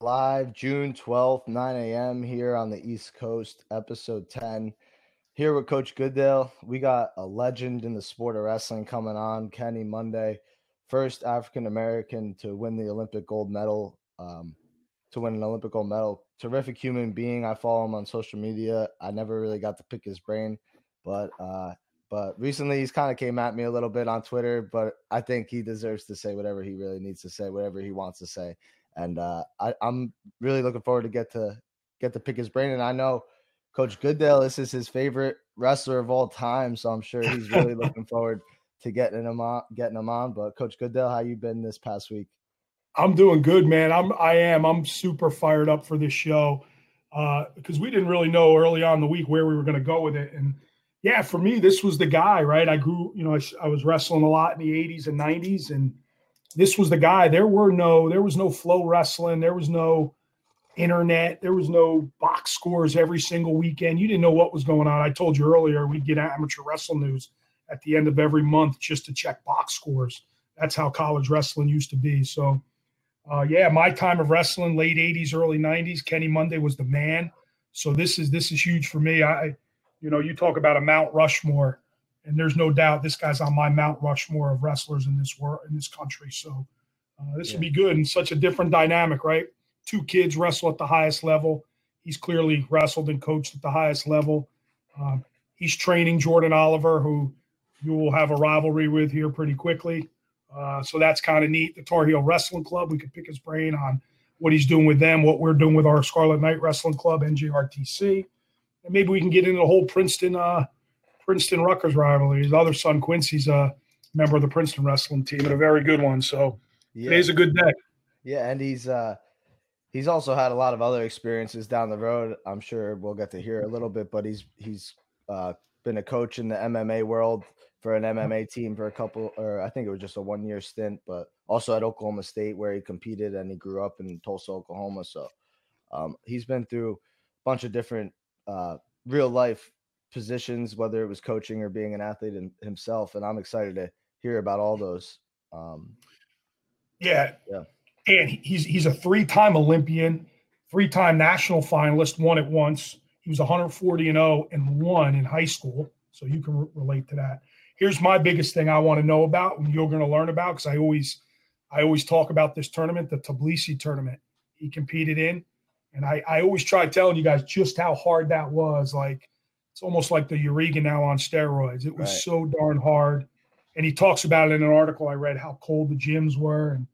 live June 12th, 9 a.m. here on the East Coast, episode 10. Here with Coach Goodale. We got a legend in the sport of wrestling coming on, Kenny Monday, first African American to win the Olympic gold medal, um, to win an Olympic gold medal. Terrific human being. I follow him on social media. I never really got to pick his brain, but uh, but recently he's kind of came at me a little bit on Twitter, but I think he deserves to say whatever he really needs to say, whatever he wants to say and uh, I, am really looking forward to get to get to pick his brain. And I know Coach Goodale, this is his favorite wrestler of all time, so I'm sure he's really looking forward to getting him on. Getting him on. But Coach Goodale, how you been this past week? I'm doing good, man. I'm I am. I'm super fired up for this show because uh, we didn't really know early on the week where we were going to go with it. And yeah, for me, this was the guy, right? I grew, you know, I, I was wrestling a lot in the 80s and 90s, and this was the guy. There were no, there was no FloWrestling. There was no internet. There was no box scores every single weekend. You didn't know what was going on. I told you earlier, we'd get amateur wrestling news at the end of every month just to check box scores. That's how college wrestling used to be. So, uh, yeah, my time of wrestling, late '80s, early '90s. Kenny Monday was the man. So this is this is huge for me. I, you know, you talk about a Mount Rushmore and there's no doubt this guy's on my Mount Rushmore of wrestlers in this world in this country. So uh, this yeah. will be good and such a different dynamic, right? Two kids wrestle at the highest level. He's clearly wrestled and coached at the highest level. Um, he's training Jordan Oliver, who you will have a rivalry with here pretty quickly. Uh, so that's kind of neat. The Tar Heel Wrestling Club, we could pick his brain on what he's doing with them, what we're doing with our Scarlet Knight Wrestling Club, NJRTC. And maybe we can get into the whole Princeton uh, Princeton Rutgers rivalry. His other son Quincy's a member of the Princeton wrestling team and a very good one. So yeah. today's a good day. Yeah, and he's uh he's also had a lot of other experiences down the road. I'm sure we'll get to hear a little bit, but he's he's uh been a coach in the MMA world for an MMA team for a couple or I think it was just a one year stint, but also at Oklahoma State where he competed and he grew up in Tulsa, Oklahoma. So um, he's been through a bunch of different uh, real life positions, whether it was coaching or being an athlete in, himself. And I'm excited to hear about all those. Um, yeah. Yeah. And he's, he's a three time Olympian, three time national finalist, won it once. He was 140 and 0 and won in high school. So you can re- relate to that. Here's my biggest thing I want to know about and you're going to learn about because I always, I always talk about this tournament, the Tbilisi tournament he competed in. And I, I always try telling you guys just how hard that was. Like, it's almost like the Eureka now on steroids. It was right. so darn hard. And he talks about it in an article I read how cold the gyms were. And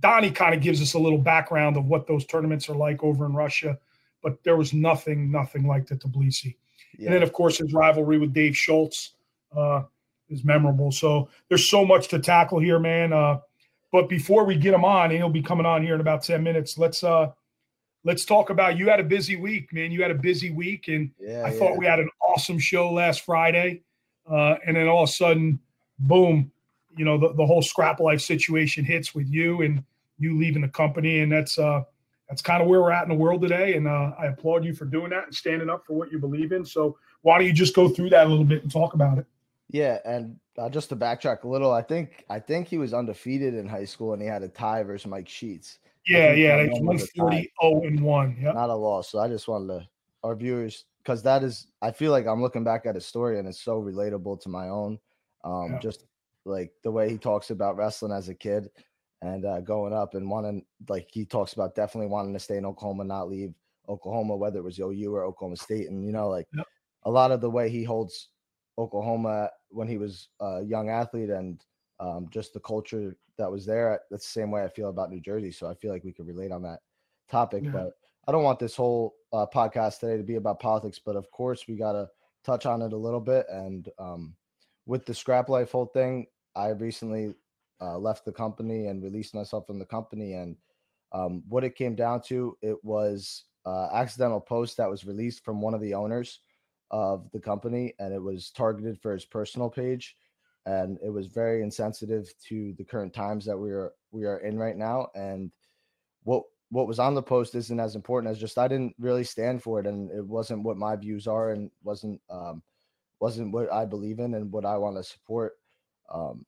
Donnie kind of gives us a little background of what those tournaments are like over in Russia. But there was nothing, nothing like the Tbilisi. Yeah. And then, of course, his rivalry with Dave Schultz uh, is memorable. So there's so much to tackle here, man. Uh, but before we get him on, and he'll be coming on here in about 10 minutes, let's uh, let's talk about you had a busy week, man. You had a busy week, and yeah, I yeah. thought we had an awesome show last Friday, uh, and then all of a sudden, boom, you know the, the whole scrap life situation hits with you and you leaving the company, and that's uh, that's kind of where we're at in the world today. And uh, I applaud you for doing that and standing up for what you believe in. So why don't you just go through that a little bit and talk about it? Yeah, and uh, just to backtrack a little, I think I think he was undefeated in high school and he had a tie versus Mike Sheets. Yeah, yeah, it's 140 0 and 1. Yeah. Not a loss. So I just wanted to our viewers because that is I feel like I'm looking back at his story and it's so relatable to my own. Um yeah. just like the way he talks about wrestling as a kid and uh going up and wanting like he talks about definitely wanting to stay in Oklahoma, not leave Oklahoma, whether it was OU or Oklahoma State. And you know, like a lot of the way he holds Oklahoma when he was a young athlete and um, just the culture that was there. That's the same way I feel about New Jersey. So I feel like we could relate on that topic. Yeah. But I don't want this whole uh, podcast today to be about politics. But of course, we got to touch on it a little bit. And um, with the scrap life whole thing, I recently uh, left the company and released myself from the company. And um, what it came down to, it was uh, accidental post that was released from one of the owners of the company, and it was targeted for his personal page and it was very insensitive to the current times that we are we are in right now and what what was on the post isn't as important as just I didn't really stand for it and it wasn't what my views are and wasn't um wasn't what I believe in and what I want to support um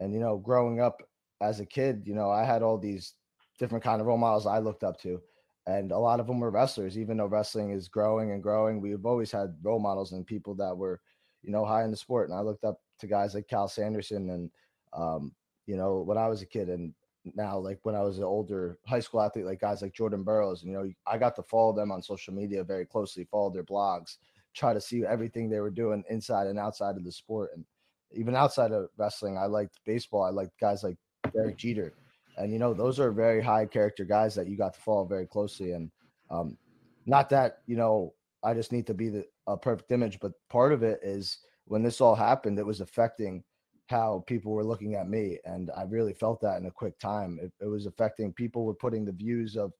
and you know growing up as a kid you know I had all these different kind of role models I looked up to. And a lot of them were wrestlers, even though wrestling is growing and growing. We've always had role models and people that were, you know, high in the sport. And I looked up to guys like Cal Sanderson and, um, you know, when I was a kid and now, like when I was an older high school athlete, like guys like Jordan Burroughs, and, you know, I got to follow them on social media very closely, follow their blogs, try to see everything they were doing inside and outside of the sport. And even outside of wrestling, I liked baseball. I liked guys like Derek Jeter and you know those are very high character guys that you got to follow very closely and um not that you know i just need to be the a perfect image but part of it is when this all happened it was affecting how people were looking at me and i really felt that in a quick time. It, it was affecting people were putting the views of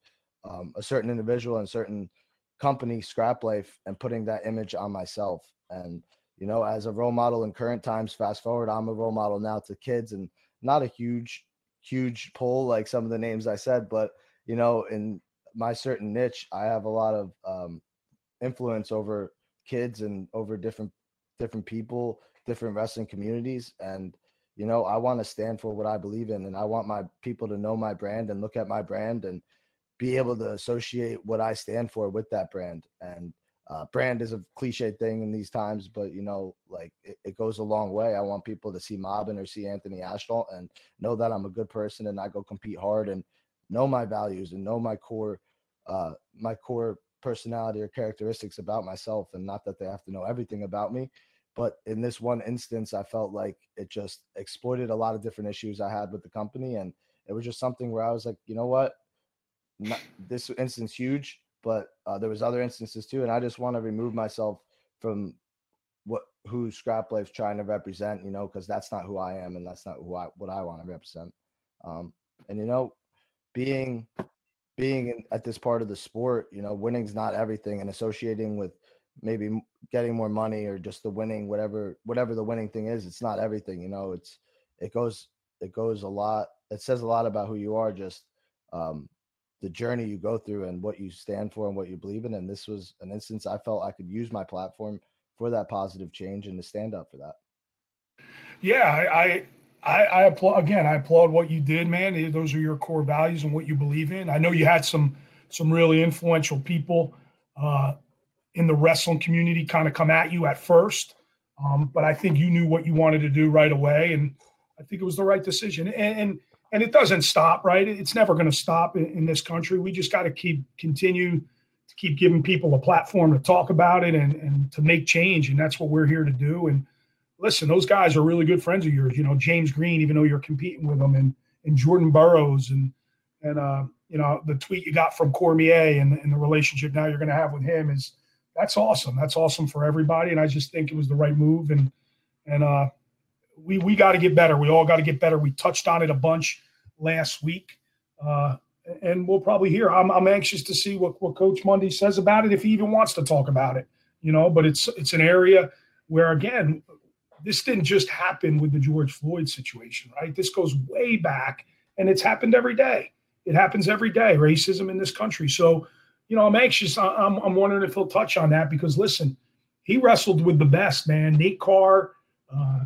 um, a certain individual and certain company scrap life and putting that image on myself. And you know as a role model in current times fast forward i'm a role model now to kids and not a huge huge pull like some of the names I said, but you know, in my certain niche, I have a lot of um, influence over kids and over different different people, different wrestling communities, and you know, I want to stand for what I believe in, and I want my people to know my brand and look at my brand and be able to associate what I stand for with that brand. And uh, brand is a cliche thing in these times, but you know, like it, it, goes a long way. I want people to see Mobbin or see Anthony Ashnault and know that I'm a good person and I go compete hard and know my values and know my core, uh, my core personality or characteristics about myself. And not that they have to know everything about me, but in this one instance, I felt like it just exploited a lot of different issues I had with the company, and it was just something where I was like, you know what, not, this instance huge but uh, there was other instances too and i just want to remove myself from what who scrap life's trying to represent you know because that's not who i am and that's not who i what i want to represent um and you know being being in, at this part of the sport you know winning's not everything and associating with maybe getting more money or just the winning whatever whatever the winning thing is it's not everything you know it's it goes it goes a lot it says a lot about who you are just um the journey you go through and what you stand for and what you believe in. And this was an instance I felt I could use my platform for that positive change and to stand up for that. Yeah, I, I, I applaud again. I applaud what you did, man. Those are your core values and what you believe in. I know you had some some really influential people uh, in the wrestling community kind of come at you at first, um, but I think you knew what you wanted to do right away, and I think it was the right decision. And, and and it doesn't stop, right? It's never going to stop in, in, this country. We just got to keep continue to keep giving people a platform to talk about it and, and to make change, and that's what we're here to do. And listen, those guys are really good friends of yours. You know, James Green, even though you're competing with them, and and Jordan Burroughs, and and uh, you know the tweet you got from Cormier and, and the relationship now you're going to have with him is that's awesome. That's awesome for everybody, and I just think it was the right move. And and uh, we we got to get better. We all got to get better. We touched on it a bunch last week, uh, and we'll probably hear. I'm, I'm anxious to see what, what Coach Monday says about it, if he even wants to talk about it. You know, but it's it's an area where again, this didn't just happen with the George Floyd situation, right? This goes way back, and it's happened every day. It happens every day. Racism in this country. So, you know, I'm anxious. I'm I'm wondering if he'll touch on that because listen, he wrestled with the best, man. Nate Carr. Uh,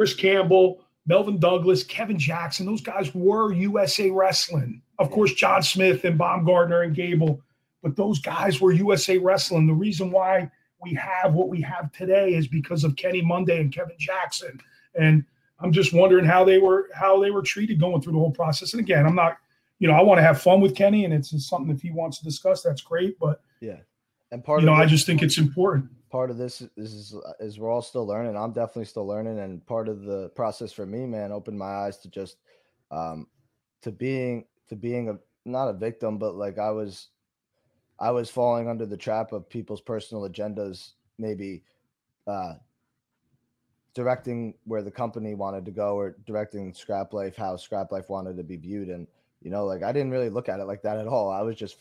Chris Campbell, Melvin Douglas, Kevin Jackson. Those guys were USA Wrestling. Of course, John Smith and Baumgartner and Gable, but those guys were USA Wrestling. The reason why we have what we have today is because of Kenny Monday and Kevin Jackson. And I'm just wondering how they were how they were treated going through the whole process. And again, I'm not, you know, I want to have fun with Kenny, and it's something if he wants to discuss, that's great. But yeah, and part you know, I just think it's important part of this is is we're all still learning. I'm definitely still learning, and part of the process for me, man, opened my eyes to just um, to being to being a not a victim, but like I was I was falling under the trap of people's personal agendas, maybe uh, directing where the company wanted to go or directing Scrap Life how Scrap Life wanted to be viewed. And you know, like I didn't really look at it like that at all. I was just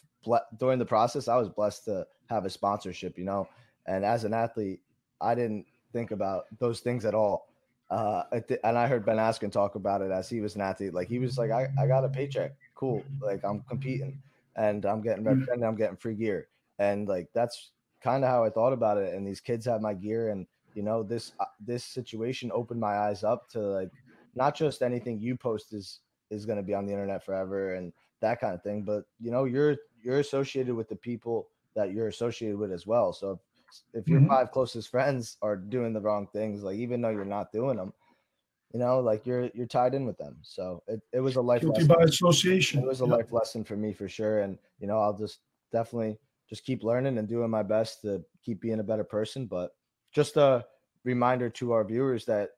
during the process, I was blessed to have a sponsorship, you know, and as an athlete, I didn't think about those things at all. Uh, and I heard Ben Askren talk about it as he was an athlete. Like he was like, I, I got a paycheck. Cool. Like I'm competing and I'm getting mm-hmm. represented. I'm getting free gear. And like, that's kind of how I thought about it. And these kids have my gear. And, you know, this, uh, this situation opened my eyes up to like, not just anything you post is, is going to be on the internet forever. And that kind of thing. But you know, you're you're associated with the people that you're associated with as well. So if, if your mm-hmm. five closest friends are doing the wrong things, like even though you're not doing them, you know, like you're you're tied in with them. So it, it was a life Guilty lesson. by association. It was a yep. life lesson for me for sure. And you know, I'll just definitely just keep learning and doing my best to keep being a better person. But just a reminder to our viewers that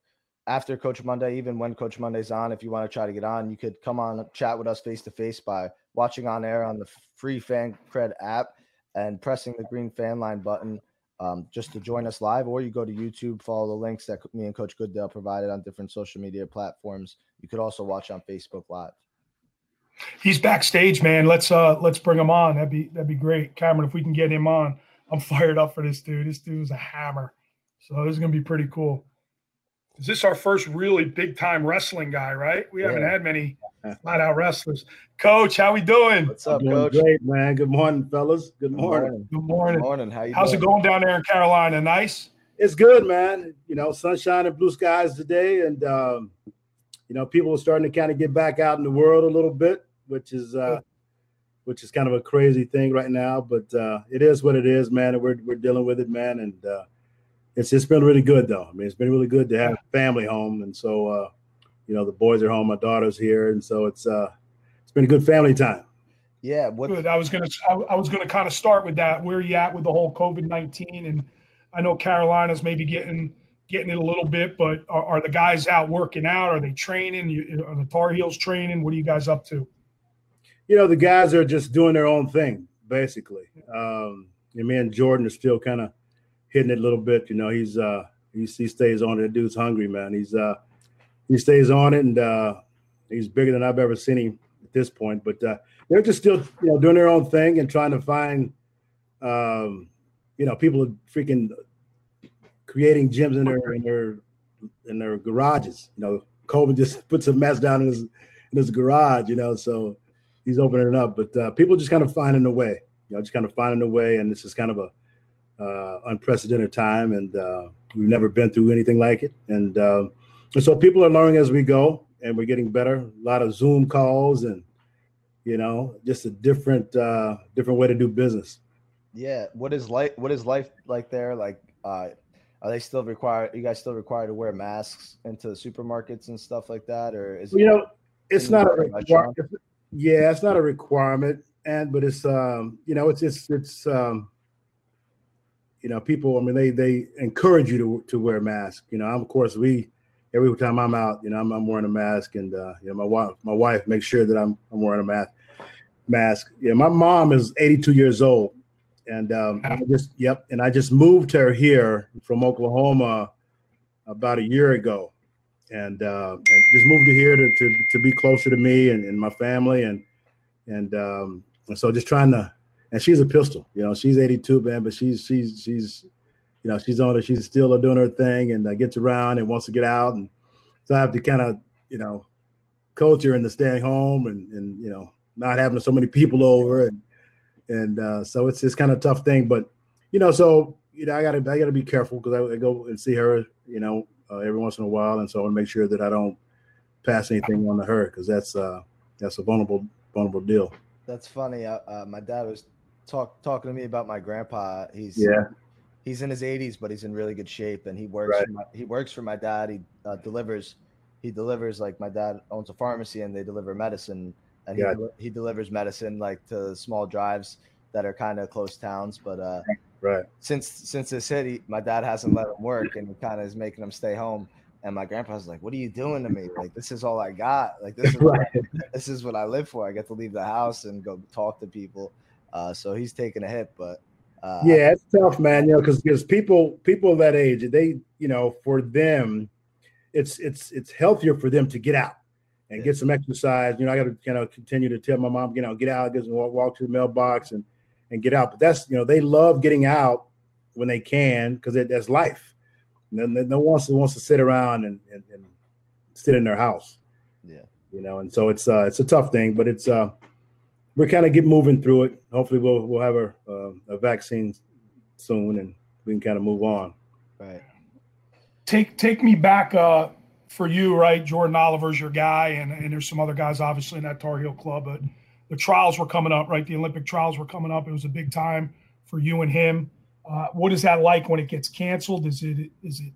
after Coach Monday, even when Coach Monday's on, if you want to try to get on, you could come on chat with us face to face by watching on air on the free Fan Cred app and pressing the green FanLine button um, just to join us live, or you go to YouTube, follow the links that me and Coach Goodale provided on different social media platforms. You could also watch on Facebook Live. He's backstage, man. Let's uh let's bring him on. That'd be that'd be great, Cameron. If we can get him on, I'm fired up for this dude. This dude is a hammer. So this is gonna be pretty cool. Is this our first really big time wrestling guy? Right? We yeah. haven't had many flat out wrestlers. Coach, how we doing? What's up, doing Coach? Great, man. Good morning, fellas. Good morning. Good morning. Good morning. How you How's doing? it going down there in Carolina? Nice. It's good, man. You know, sunshine and blue skies today, and um, you know, people are starting to kind of get back out in the world a little bit, which is uh, which is kind of a crazy thing right now. But uh, it is what it is, man. And we're we're dealing with it, man. And uh, it's it's been really good, though. I mean, it's been really good to have family home, and so. Uh, you know the boys are home, my daughter's here, and so it's uh it's been a good family time. Yeah, what- good. I was gonna I, I was gonna kind of start with that. Where are you at with the whole COVID nineteen? And I know Carolina's maybe getting getting it a little bit, but are, are the guys out working out? Are they training? You, are the Tar Heels training? What are you guys up to? You know, the guys are just doing their own thing, basically. Um, and me and Jordan are still kind of hitting it a little bit. You know, he's uh he's, he stays on it. The dude's hungry, man. He's uh he stays on it, and uh, he's bigger than I've ever seen him at this point. But uh, they're just still, you know, doing their own thing and trying to find, um, you know, people are freaking creating gyms in their in their in their garages. You know, Colvin just puts a mess down in his in his garage. You know, so he's opening it up. But uh, people just kind of finding a way. You know, just kind of finding a way, and this is kind of a uh, unprecedented time, and uh, we've never been through anything like it. And uh, and so people are learning as we go, and we're getting better. A lot of Zoom calls, and you know, just a different uh, different way to do business. Yeah. What is life? What is life like there? Like, uh, are they still required? You guys still required to wear masks into the supermarkets and stuff like that, or is you know, it's not a requirement. Yeah, it's not a requirement, and but it's um, you know, it's it's it's um, you know, people. I mean, they they encourage you to to wear a mask. You know, of course we every time I'm out, you know, I'm, I'm wearing a mask, and uh, you know, my wife, my wife makes sure that I'm I'm wearing a mask. Mask. Yeah, my mom is 82 years old, and um, I just yep, and I just moved her here from Oklahoma about a year ago, and uh, and just moved her here to, to to be closer to me and, and my family, and and um, and so just trying to. And she's a pistol, you know. She's 82, man, but she's she's she's you know, she's on it. She's still doing her thing and uh, gets around and wants to get out. And so I have to kind of, you know, coach her into staying home and, and, you know, not having so many people over. And, and uh, so it's, it's kind of tough thing, but, you know, so, you know, I gotta, I gotta be careful because I, I, go and see her, you know, uh, every once in a while. And so I want to make sure that I don't pass anything on to her because that's, uh, that's a vulnerable, vulnerable deal. That's funny. Uh, my dad was talk, talking to me about my grandpa. He's yeah he's in his 80s, but he's in really good shape, and he works. Right. My, he works for my dad. He uh, delivers. He delivers like my dad owns a pharmacy, and they deliver medicine, and he, he delivers medicine like to small drives that are kind of close towns. But uh, right since since this hit, he, my dad hasn't let him work, and he kind of is making him stay home. And my grandpa's like, "What are you doing to me? Like this is all I got. Like this is right. I, this is what I live for. I get to leave the house and go talk to people." Uh, so he's taking a hit, but uh, yeah, it's tough, man. You know, because because people people that age, they you know, for them, it's it's it's healthier for them to get out and yeah. get some exercise. You know, I got to kind of continue to tell my mom, you know, get out, get walk, walk to the mailbox and and get out. But that's you know, they love getting out when they can because that's life. No, no one wants to wants to sit around and, and, and sit in their house. Yeah, you know, and so it's uh it's a tough thing, but it's uh we're kind of get moving through it. Hopefully, we'll we'll have a uh, a vaccine soon, and we can kind of move on. Right. Take take me back uh, for you, right? Jordan Oliver's your guy, and, and there's some other guys obviously in that Tar Heel club, but the trials were coming up, right? The Olympic trials were coming up. It was a big time for you and him. Uh, what is that like when it gets canceled? Is it is it?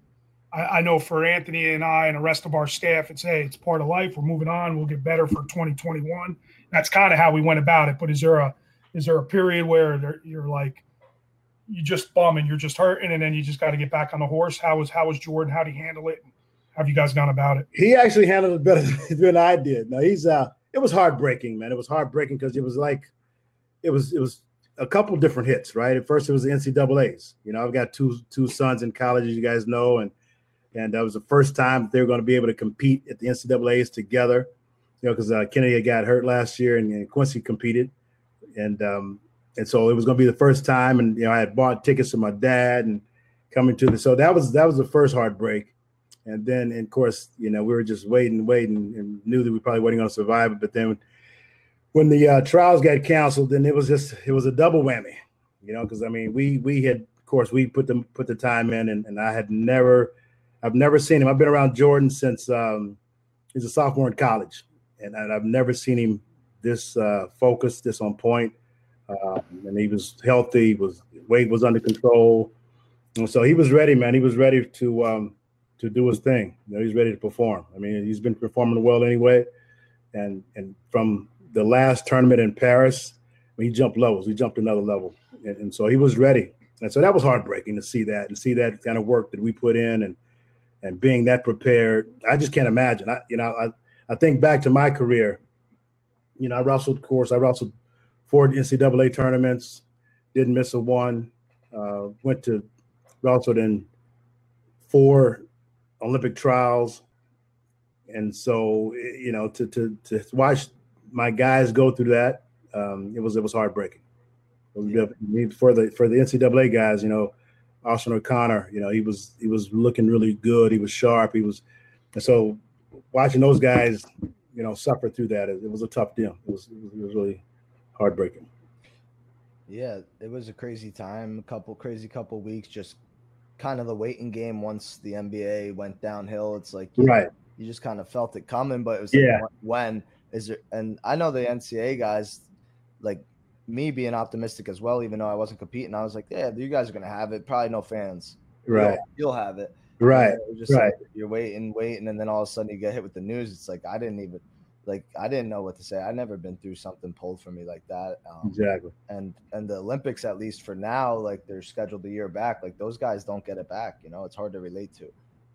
I, I, know for Anthony and I and the rest of our staff, it's hey, it's part of life. We're moving on. We'll get better for 2021. That's kind of how we went about it. But is there a is there a period where you're like you just bumming, you're just hurting, and then you just got to get back on the horse? How was how was Jordan? How did he handle it? How have you guys gone about it? He actually handled it better than I did. No, he's uh, it was heartbreaking, man. It was heartbreaking because it was like, it was it was a couple different hits, right? At first, it was the NCAA's. You know, I've got two two sons in college, as you guys know, and and that was the first time they were going to be able to compete at the NCAA's together. You know, because uh, Kennedy got hurt last year, and, and Quincy competed, and um, and so it was going to be the first time. And you know, I had bought tickets to my dad and coming to the so that was that was the first heartbreak. And then, and of course, you know, we were just waiting, waiting, and knew that we probably wasn't going to survive it. But then, when the uh, trials got canceled, then it was just it was a double whammy, you know, because I mean, we we had, of course, we put the put the time in, and, and I had never, I've never seen him. I've been around Jordan since um, he's a sophomore in college, and, I've never seen him this uh, focused, this on point. Uh, and he was healthy, was weight was under control, and so he was ready, man. He was ready to um, to do his thing. You know, he's ready to perform. I mean, he's been performing well anyway. And and from the last tournament in Paris, he jumped levels. He jumped another level, and, and, so he was ready. And so that was heartbreaking to see that and see that kind of work that we put in and and being that prepared. I just can't imagine. I you know I I think back to my career. You know, I wrestled. Of course, I wrestled four NCAA tournaments. Didn't miss a one. Uh, went to wrestled in four Olympic trials, and so you know to to to watch my guys go through that, um, it was it was heartbreaking. Was for the for the NCAA guys, you know, Austin O'Connor, you know, he was he was looking really good. He was sharp. He was, and so watching those guys, you know, suffer through that, it, it was a tough deal. It was it was really heartbreaking. Yeah, it was a crazy time. A couple crazy couple weeks, just kind of the waiting game once the NBA went downhill. It's like you, right. you just kind of felt it coming, but it was like, yeah. when is there? And I know the NCAA guys, like me being optimistic as well, even though I wasn't competing, I was like, yeah, you guys are gonna have it. Probably no fans. Right. You'll, you'll have it. Right. Just right. Like, you're waiting, waiting, and then all of a sudden you get hit with the news. It's like I didn't even like I didn't know what to say. I never been through something pulled for me like that. Um, exactly. And and the Olympics, at least for now, like they're scheduled a year back. Like those guys don't get it back. You know, it's hard to relate to.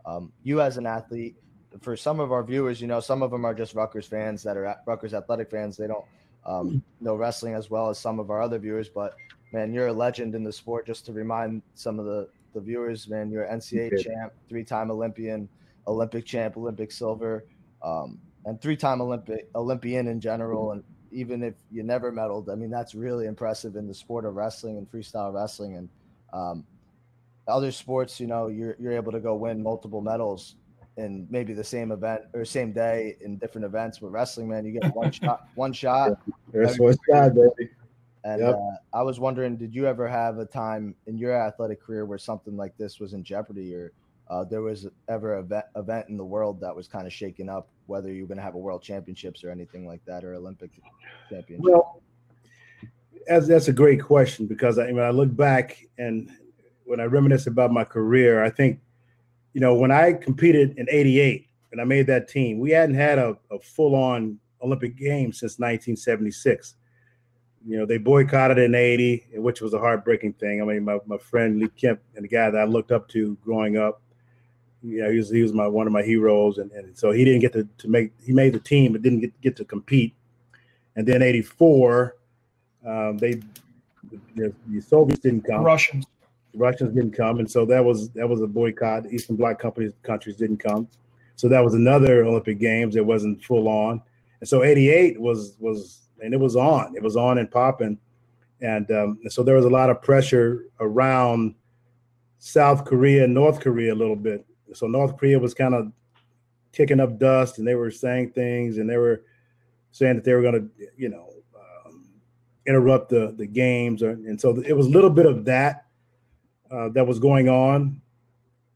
Um, you as an athlete, for some of our viewers, you know, some of them are just Rutgers fans that are at Rutgers athletic fans. They don't um, know wrestling as well as some of our other viewers. But man, you're a legend in the sport. Just to remind some of the the viewers, man, you're NCAA champ, three time Olympian, Olympic champ, Olympic silver. Um, and three-time Olympic Olympian in general, and even if you never medaled, I mean that's really impressive in the sport of wrestling and freestyle wrestling and um, other sports. You know, you're you're able to go win multiple medals in maybe the same event or same day in different events. With wrestling, man, you get one shot, one shot. There's one shot, baby. And yep. uh, I was wondering, did you ever have a time in your athletic career where something like this was in jeopardy, or uh, there was ever a event, event in the world that was kind of shaken up, whether you're going to have a world championships or anything like that, or Olympic championships? Well, as that's a great question because I, when I look back and when I reminisce about my career, I think, you know, when I competed in '88 and I made that team, we hadn't had a, a full-on Olympic game since 1976. You know, they boycotted in '80, which was a heartbreaking thing. I mean, my, my friend Lee Kemp and the guy that I looked up to growing up, you know, he was he was my one of my heroes, and, and so he didn't get to, to make he made the team, but didn't get, get to compete. And then '84, um, they the, the, Soviets didn't come, Russians, the Russians didn't come, and so that was that was a boycott. Eastern Bloc companies countries didn't come, so that was another Olympic Games. It wasn't full on, and so '88 was was and it was on, it was on and popping, and, um, so there was a lot of pressure around South Korea and North Korea a little bit. So North Korea was kind of kicking up dust, and they were saying things, and they were saying that they were going to, you know, um, interrupt the the games, or, and so it was a little bit of that uh, that was going on,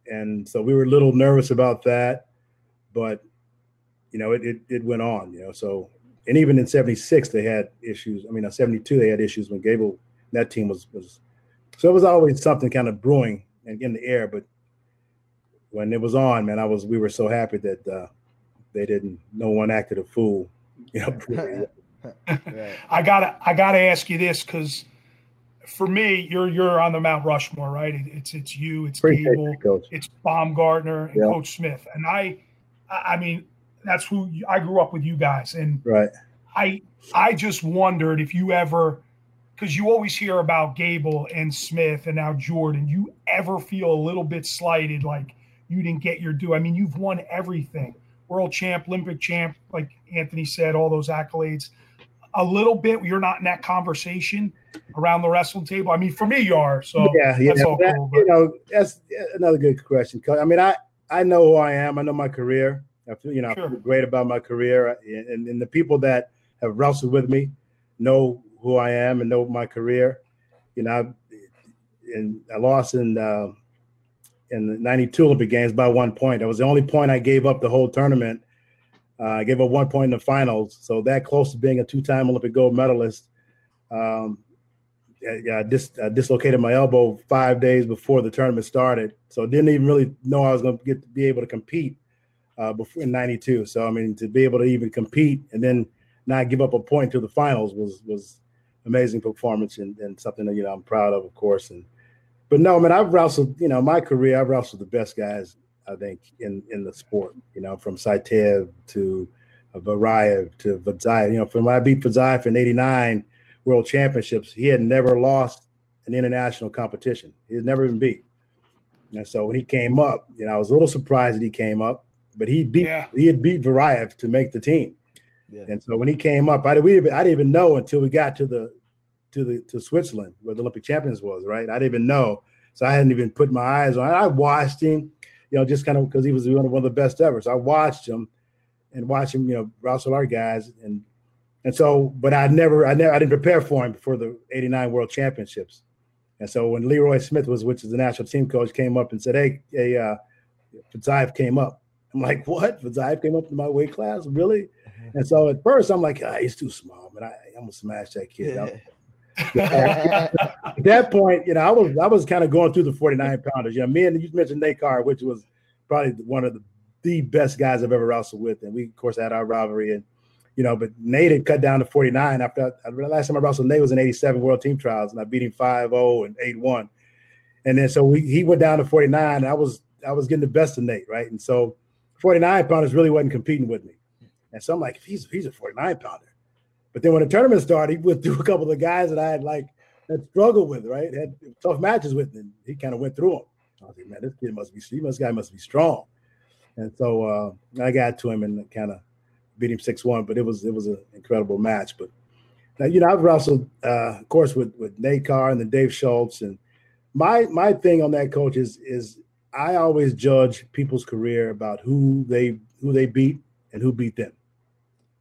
and so we were a little nervous about that, but you know, it it, it went on, you know, so and even in '76 they had issues. I mean, in '72 they had issues when Gable that team was was. So it was always something kind of brewing and in the air. But when it was on, man, I was we were so happy that uh, they didn't. No one acted a fool. You know. I gotta I gotta ask you this because for me, you're you're on the Mount Rushmore, right? It's it's you, it's Gable, it's Baumgartner, and yeah. Coach Smith, and I, I mean, that's who I grew up with you guys, and right. I I just wondered if you ever, because you always hear about Gable and Smith and now Jordan, you ever feel a little bit slighted, like you didn't get your due? I mean, you've won everything, world champ, Olympic champ, like Anthony said, all those accolades a little bit you're not in that conversation around the wrestling table? I mean, for me, you are. So yeah, yeah. That, cool, you know, that's another good question. I mean, I I know who I am. I know my career. I feel you know sure. I feel great about my career, and, and the people that have wrestled with me know who I am and know my career. You know, I, and I lost in uh, in the '92 Olympic Games by one point. That was the only point I gave up the whole tournament uh, I gave up one point in the finals, so that close to being a two-time Olympic gold medalist. Um, yeah, I, dis- I dislocated my elbow five days before the tournament started, so didn't even really know I was going to get to be able to compete uh, before in '92. So I mean, to be able to even compete and then not give up a point to the finals was was amazing performance and, and something that you know I'm proud of, of course. And but no, I mean, I've wrestled. You know, my career, I've wrestled the best guys I think, in in the sport. You know, from Saitiev to Varaev to Fadzaev. You know, from when I beat Fadzaev in '89 World Championships, he had never lost an international competition. He had never been beat. And so when he came up, you know, I was a little surprised that he came up, but he beat yeah. he had beat Varaev to make the team. Yeah. And so when he came up, I, we, I didn't even know until we got to the to the to Switzerland where the Olympic champions was, right? I didn't even know. So I hadn't even put my eyes on. I watched him you know, just kind of because he was one of, one of the best ever. So I watched him and watched him, you know, wrestle our guys and and so, but I never, I never, I didn't prepare for him for the '89 World Championships. And so when Lee Roy Smith was, which is the national team coach, came up and said, "Hey, hey, uh, came up." I'm like, "What? Fadzaev came up to my weight class? Really?" Mm-hmm. And so at first, I'm like, ah, "He's too small, man. I, am gonna smash that kid." at that point, you know, I was I was kind of going through the 49 pounders. You know, me and you mentioned Nate Carr, which was probably one of the, the best guys I've ever wrestled with. And we, of course, had our rivalry. And, you know, but Nate had cut down to 49 after I, last time I wrestled Nate was in 87 World Team Trials, and I beat him 5 0 and 8 1. And then so we, he went down to 49. I was I was getting the best of Nate, right? And so 49 pounders really wasn't competing with me. And so I'm like, he's he's a 49 pounder. But then when the tournament started, he went through a couple of the guys that I had like had struggled with, right? Had tough matches with, and he kind of went through them. I was like, man, this kid must be, must guy must be strong. And so uh, I got to him and kind of beat him six one. But it was it was an incredible match. But now, you know, I've wrestled, uh, of course, with with Nate Carr and then Dave Schultz. And my my thing on that coach is is I always judge people's career about who they who they beat and who beat them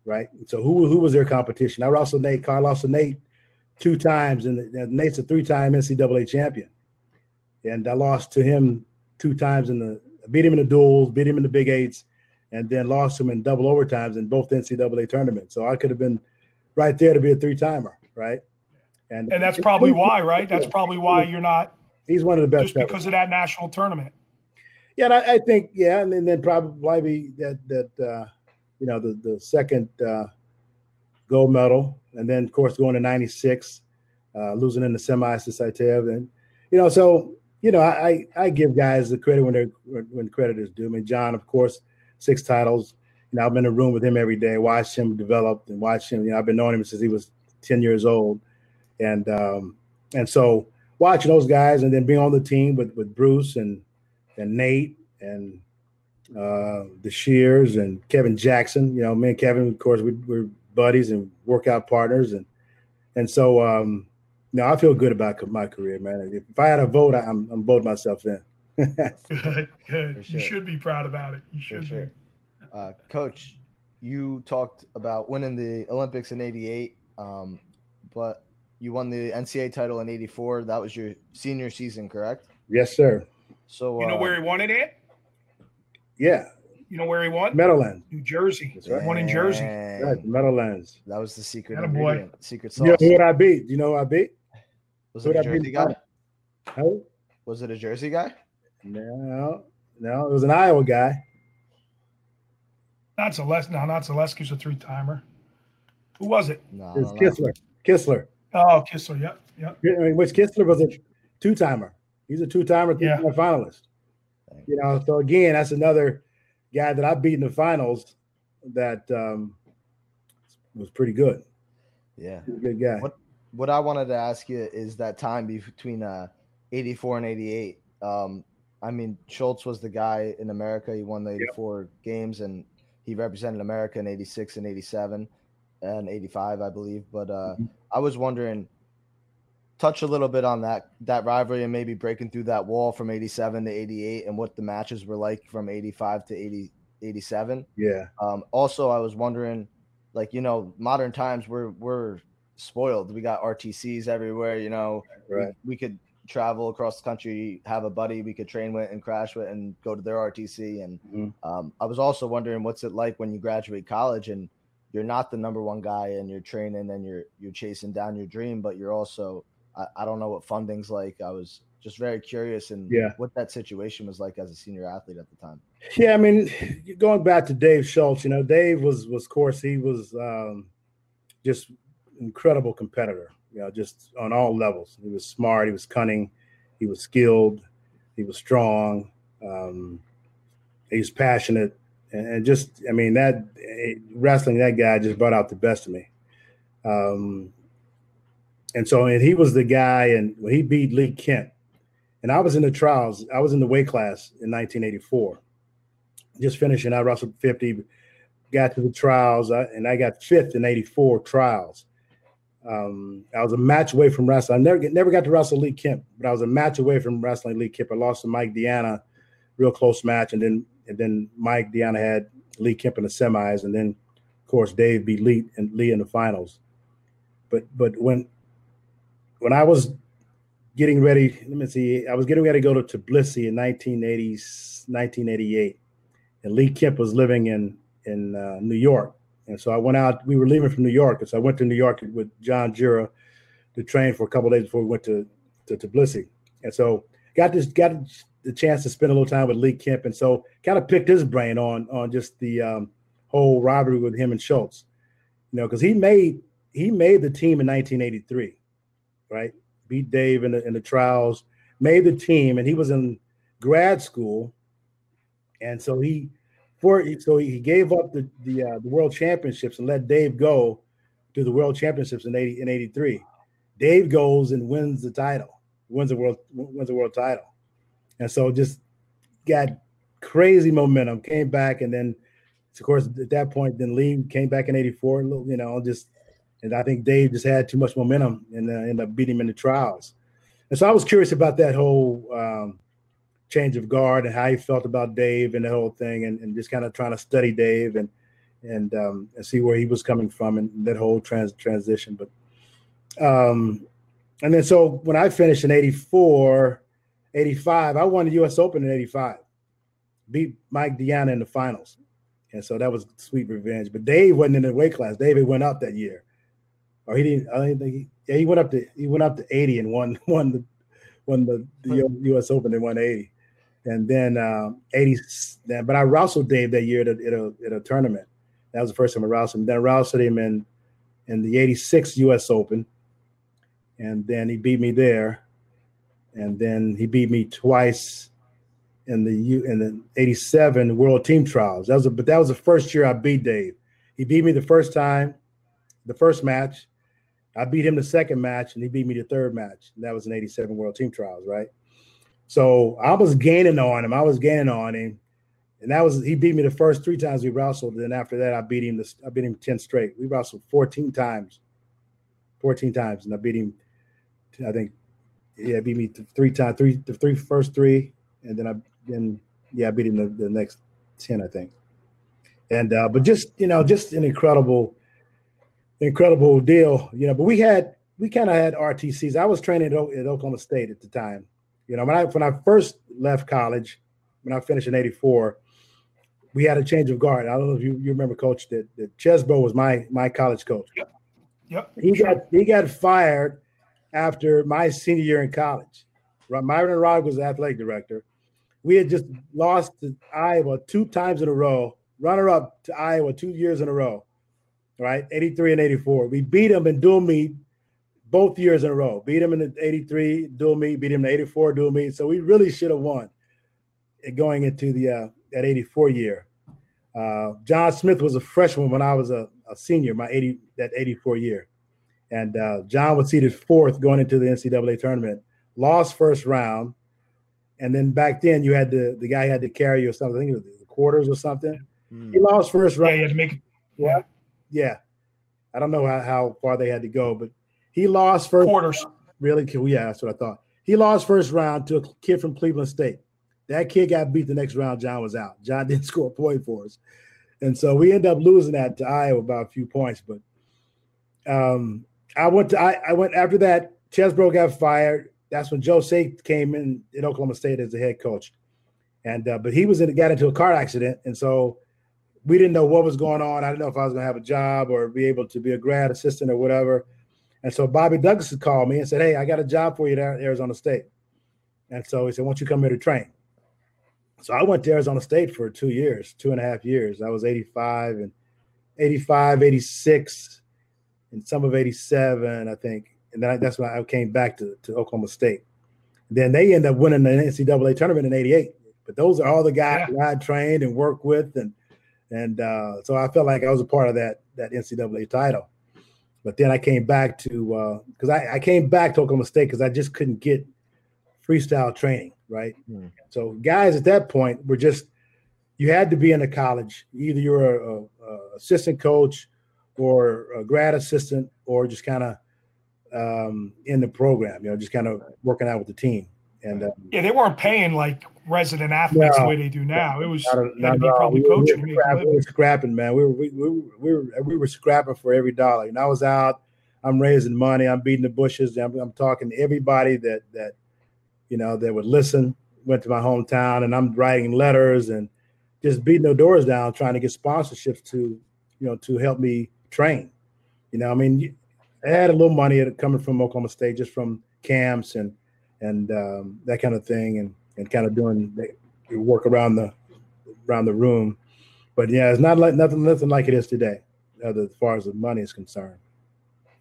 right? So who who was their competition? I wrestled Nate Carr, lost Nate two times, and, Nate's a three-time NCAA champion, and I lost to him two times in the beat him in the duels, beat him in the Big Eights, and then lost him in double overtimes in both NCAA tournaments. So I could have been right there to be a three-timer, right? And and that's probably why, right? That's probably why you're not. He's one of the best just because ever. of that national tournament. Yeah, I, I, think yeah, and, then probably that that uh, you know, the the second uh, gold medal, and then of course going to '96, uh, losing in the semis to Saitiev, and you know, so you know, I I give guys the credit when they when credit is due. I mean, John, of course, six titles. You know, I've been in a room with him every day, watched him develop, and watched him. You know, I've been knowing him since he was 10 years old, and um, and so watching those guys, and then being on the team with with Bruce and and Nate and uh, the Shears and Kevin Jackson. You know, me and Kevin, of course, we, are buddies and workout partners, and and so um, you know, I feel good about my career, man. If, if I had a vote, I, am I'm voting myself in. good, good. Sure. You should be proud about it. You should sure. be. Uh, Coach, you talked about winning the Olympics in '88, um, but you won the NCAA title in '84. That was your senior season, correct? Yes, sir. So you know uh, where he wanted it? Yeah. You know where he won? Meadowlands, New Jersey. That's Right. One in Jersey. Right, Meadowlands. That was the secret Atta boy. ingredient, secret sauce. You know who I beat? You know who I beat? was who it a did I beat Jersey guy? the? Was it a Jersey guy? No, no, it was an Iowa guy. Not Zalesky. No, not Zalesky's a three timer. Who was it? No, I It's don't know. Kistler. Kistler. Oh, Kistler. Yep. Yep. I mean, which Kistler was a two timer. He's a two timer, three Yeah. timer finalist. You know, so again, that's another guy that I beat in the finals that um, was pretty good. Yeah. A good guy. What- What I wanted to ask you is that time between uh, 84 and 88. Um, I mean, Schultz was the guy in America. He won the 84 games and he represented America in 86 and 87 and 85, I believe. But uh, Mhm. I was wondering, touch a little bit on that that rivalry and maybe breaking through that wall from 87 to 88 and what the matches were like from 85 to 80, 87. Yeah. Um, also, I was wondering, like you know, modern times we're we're spoiled. We got RTCs everywhere. You know, We- Right. We, could travel across the country, have a buddy we could train with and crash with, and go to their RTC. And Mhm. um, I was also wondering, what's it like when you graduate college and you're not the number one guy and you're training and you're you're chasing down your dream, but you're also I, I don't know what funding's like. I was just very curious and Yeah. what that situation was like as a senior athlete at the time. Yeah, I mean, going back to Dave Schultz, you know, Dave was was of course he was um, just incredible competitor. You know, just on all levels. He was smart. He was cunning. He was skilled. He was strong. Um, he was passionate, and, and just I mean that eh, wrestling that guy just brought out the best of me. Um, and so, and he was the guy, and when he beat Lee Kemp, and I was in the trials. I was in the weight class in 1984 just finishing. I wrestled 50, got to the trials, uh, and I got fifth in 84 trials. Um, I was a match away from wrestling. I never never got to wrestle Lee Kemp, but I was a match away from wrestling Lee Kemp. I lost to Mike Deanna, real close match, and then and then Mike Deanna had Lee Kemp in the semis, and then of course Dave beat Lee and Lee in the finals. But but when when I was getting ready, let me see, I was getting ready to go to Tbilisi in 1980, 1988 and Lee Kemp was living in in uh, New York, and so I went out. We were leaving from New York, and so I went to New York with John Jura to train for a couple days before we went to to Tbilisi, and so got this got the chance to spend a little time with Lee Kemp, and so kind of picked his brain on on just the um, whole rivalry with him and Schultz, you know, because he made he made the team in 1983, right? Beat Dave in the in the trials, made the team, and he was in grad school and so he for so he gave up the the, uh, the world championships and let Dave go to the world championships in 80 in 83. Dave goes and wins the title, wins the world wins the world title. And so just got crazy momentum, came back and then of course at that point then Lee came back in 84, you know, just and I think Dave just had too much momentum and uh, ended up beating him in the trials. And so I was curious about that whole um, change of guard and how he felt about Dave and the whole thing, and, and just kind of trying to study Dave and and um, and see where he was coming from and that whole trans transition. But um, and then so when I finished in 84, 85, I won the U.S. Open in 85, beat Mike Deanna in the finals, and so that was sweet revenge. But Dave wasn't in the weight class. David went up that year, or he didn't. I think he, yeah, he went up to he went up to 80 and won won the won the, the U.S. Open in 180 and then um, 80. Then, but I wrestled Dave that year at a, at a, at a tournament. That was the first time I wrestled him. Then I wrestled him in in the 86 U.S. Open, and then he beat me there. And then he beat me twice in the U in the 87 World Team Trials. That was a, but that was the first year I beat Dave. He beat me the first time, the first match. I beat him the second match, and he beat me the third match. And that was an 87 World Team Trials, right? So I was gaining on him. I was gaining on him, and that was he beat me the first three times we wrestled. And then after that, I beat him. I beat him ten straight. We wrestled fourteen times, fourteen times, and I beat him. I think, yeah, beat me three times, three the three first three, and then I then yeah, I beat him the, the next ten, I think. And uh, but just you know, just an incredible, incredible deal, you know. But we had we kind of had RTCs. I was training at, at Oklahoma State at the time you know, when I when I first left college, when I finished in '84, we had a change of guard. I don't know if you, you remember, Coach, that, that Chesbro was my my college coach. Yep. Yep. He got he got fired after my senior year in college. Myron Rod was the athletic director. We had just lost to Iowa two times in a row, runner up to Iowa two years in a row, right? 83 and 84. We beat them in dual meet both years in a row. Beat them in the 83 dual meet, beat them in the 84 dual meet. So we really should have won going into the uh, that 84 year. Uh, John Smith was a freshman when I was a, a senior, my 80 that 84 year. And uh, John was seated fourth going into the NCAA tournament. Lost first round, and then back then you had the the guy had to carry you or something. I think it was the quarters or something. Mm. He lost first round. Yeah, had to make. Yeah, yeah. I don't know how, how far they had to go, but he lost first quarters. Really? Yeah, that's what I thought. He lost first round to a kid from Cleveland State. That kid got beat the next round. John was out. John didn't score a point for us, and so we end up losing that to Iowa by a few points. But um, I went to I, I went after that. Chesbro got fired. That's when Joe Seay came in in Oklahoma State as the head coach, and uh, but he was in got into a car accident, and so we didn't know what was going on. I didn't know if I was going to have a job or be able to be a grad assistant or whatever. And so Bobby Douglas called me and said, "Hey, I got a job for you there at Arizona State." And so he said, "Why don't you come here to train?" So I went to Arizona State for two years, two and a half years. I was 85 and 85, 86, and some of 87, I think. And then I, that's when I came back to, to Oklahoma State. Then they end up winning the NCAA tournament in 88. But those are all the guys yeah. I trained and worked with. And and uh, so I felt like I was a part of that that NCAA title. But then I came back to because uh, I, I came back to Oklahoma State because I just couldn't get freestyle training, right? Mm. So guys at that point were just you had to be in a college. Either you're a, a, a assistant coach or a grad assistant, or just kind of um, in the program. You know, just kind of working out with the team. And uh, yeah, they weren't paying like resident athletes no, the way they do now. It was not, not probably we coaching. We were, we were scrapping, man. We were we, we, we were we were scrapping for every dollar. And I was out. I'm raising money. I'm beating the bushes. I'm, I'm talking to everybody that that you know that would listen. Went to my hometown, and I'm writing letters and just beating the doors down, trying to get sponsorships to you know to help me train. You know, I mean, I had a little money coming from Oklahoma State, just from camps and and um, that kind of thing, and and kind of doing the work around the around the room. But yeah, it's not like nothing nothing like it is today, as far as the money is concerned.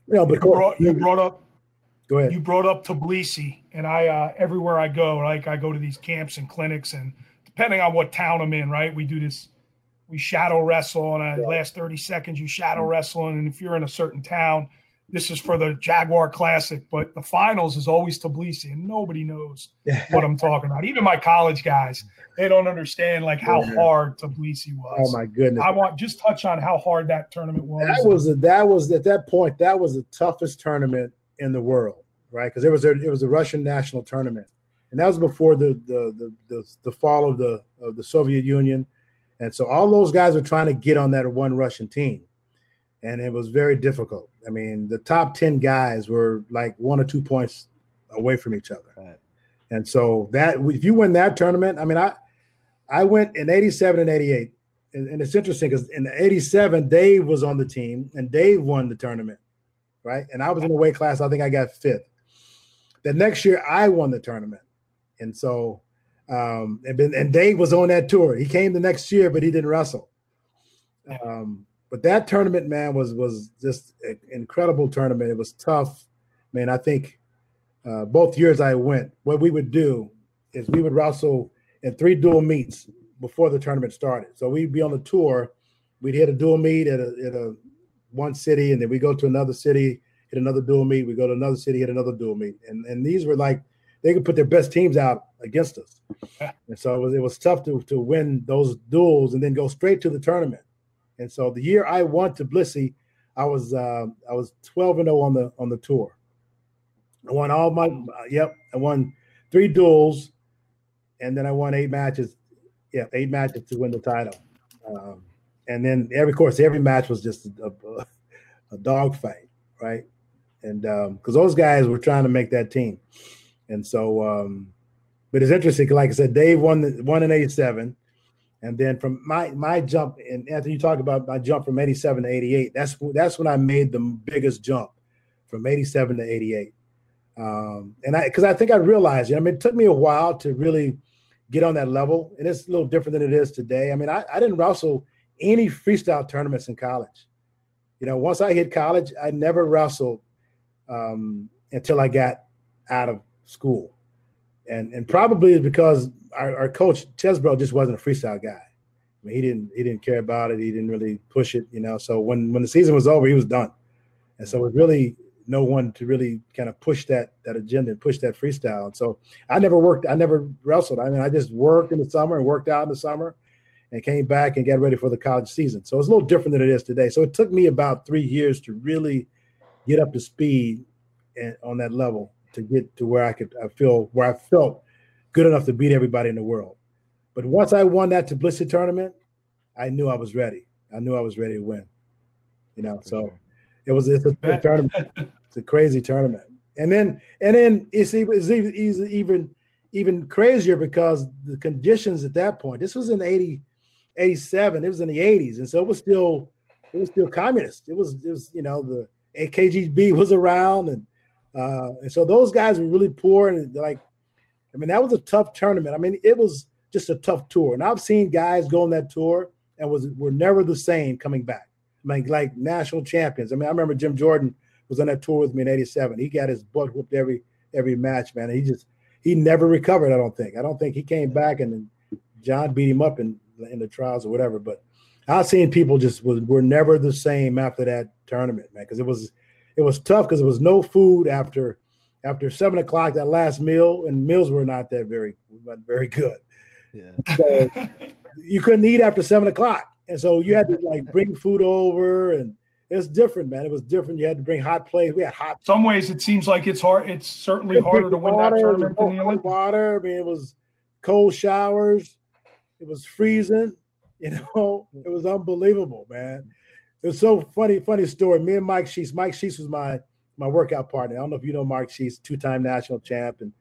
You know, but you brought, you brought up. Go ahead. You brought up Tbilisi, and I uh, everywhere I go, like I go to these camps and clinics, and depending on what town I'm in, right, we do this. We shadow wrestle, and yeah. last 30 seconds you shadow wrestle, and if you're in a certain town, this is for the Jaguar Classic, but the finals is always Tbilisi, and nobody knows what I'm talking about. Even my college guys, they don't understand like how hard Tbilisi was. Oh my goodness! I want just touch on how hard that tournament was. That was a, that was at that point that was the toughest tournament in the world, right? Because it was a, it was a Russian national tournament, and that was before the the the the, the fall of the of the Soviet Union, and so all those guys were trying to get on that one Russian team and it was very difficult. I mean, the top 10 guys were like one or two points away from each other. Right. And so that if you win that tournament, I mean, I I went in 87 and 88. And, and it's interesting because in 87, Dave was on the team and Dave won the tournament, right? And I was in the weight class, I think I got fifth. The next year, I won the tournament. And so, um, and, and Dave was on that tour. He came the next year, but he didn't wrestle. Um, but that tournament, man, was was just an incredible tournament. It was tough, man. I think uh, both years I went, what we would do is we would wrestle in three dual meets before the tournament started. So we'd be on the tour, we'd hit a dual meet at a, at a one city, and then we go to another city, hit another dual meet. We go to another city, hit another dual meet, and and these were like they could put their best teams out against us, and so it was it was tough to to win those duels and then go straight to the tournament. And so the year I won Tbilisi, I was uh, I was 12 and 0 on the on the tour. I won all my uh, yep. I won three duels, and then I won eight matches. Yeah, eight matches to win the title. Um, and then every course, every match was just a, a, a dog fight, right? And because um, those guys were trying to make that team, and so um, but it's interesting. Like I said, Dave won the, won in '87. And then from my my jump, and Anthony, you talk about my jump from 87 to 88. That's that's when I made the biggest jump from 87 to 88. Um, and I because I think I realized, you know, I mean, it took me a while to really get on that level, and it's a little different than it is today. I mean, I, I didn't wrestle any freestyle tournaments in college. You know, once I hit college, I never wrestled um, until I got out of school, and and probably is because our, our coach Chesbro just wasn't a freestyle guy. I mean, he didn't he didn't care about it. He didn't really push it, you know. So when when the season was over, he was done, and so it was really no one to really kind of push that that agenda and push that freestyle. And so I never worked. I never wrestled. I mean, I just worked in the summer and worked out in the summer, and came back and got ready for the college season. So it's a little different than it is today. So it took me about three years to really get up to speed and on that level to get to where I could I feel where I felt good enough to beat everybody in the world. But once I won that Tbilisi tournament, I knew I was ready. I knew I was ready to win. You know, For so sure. it was it's a, a tournament. It's a crazy tournament. And then and then it's even it's even even even crazier because the conditions at that point. This was in 80, 87. It was in the 80s, and so it was still it was still communist. It was it was you know the KGB was around, and uh, and so those guys were really poor and like I mean, that was a tough tournament. I mean, it was just a tough tour. And I've seen guys go on that tour and was were never the same coming back. Mean, like national champions. I mean, I remember Jim Jordan was on that tour with me in '87. He got his butt whooped every every match, man. He just he never recovered. I don't think. I don't think he came back and John beat him up in in the trials or whatever. But I've seen people just was, were never the same after that tournament, man, because it was it was tough because there was no food after after seven o'clock, that last meal, and meals were not that very very good. Yeah. So you couldn't eat after seven o'clock. And so you had to like bring food over and it's different, man. It was different. You had to bring hot plates. We had hot. Some ways it seems like it's hard. It's certainly harder to win water, that tournament than the Olympics. Water. I mean, it was cold showers. It was freezing. You know, it was unbelievable, man. It was so funny. Funny story. Me and Mike Sheets. Mike Sheets was my my workout partner. I don't know if you know Mark. She's two-time national champ and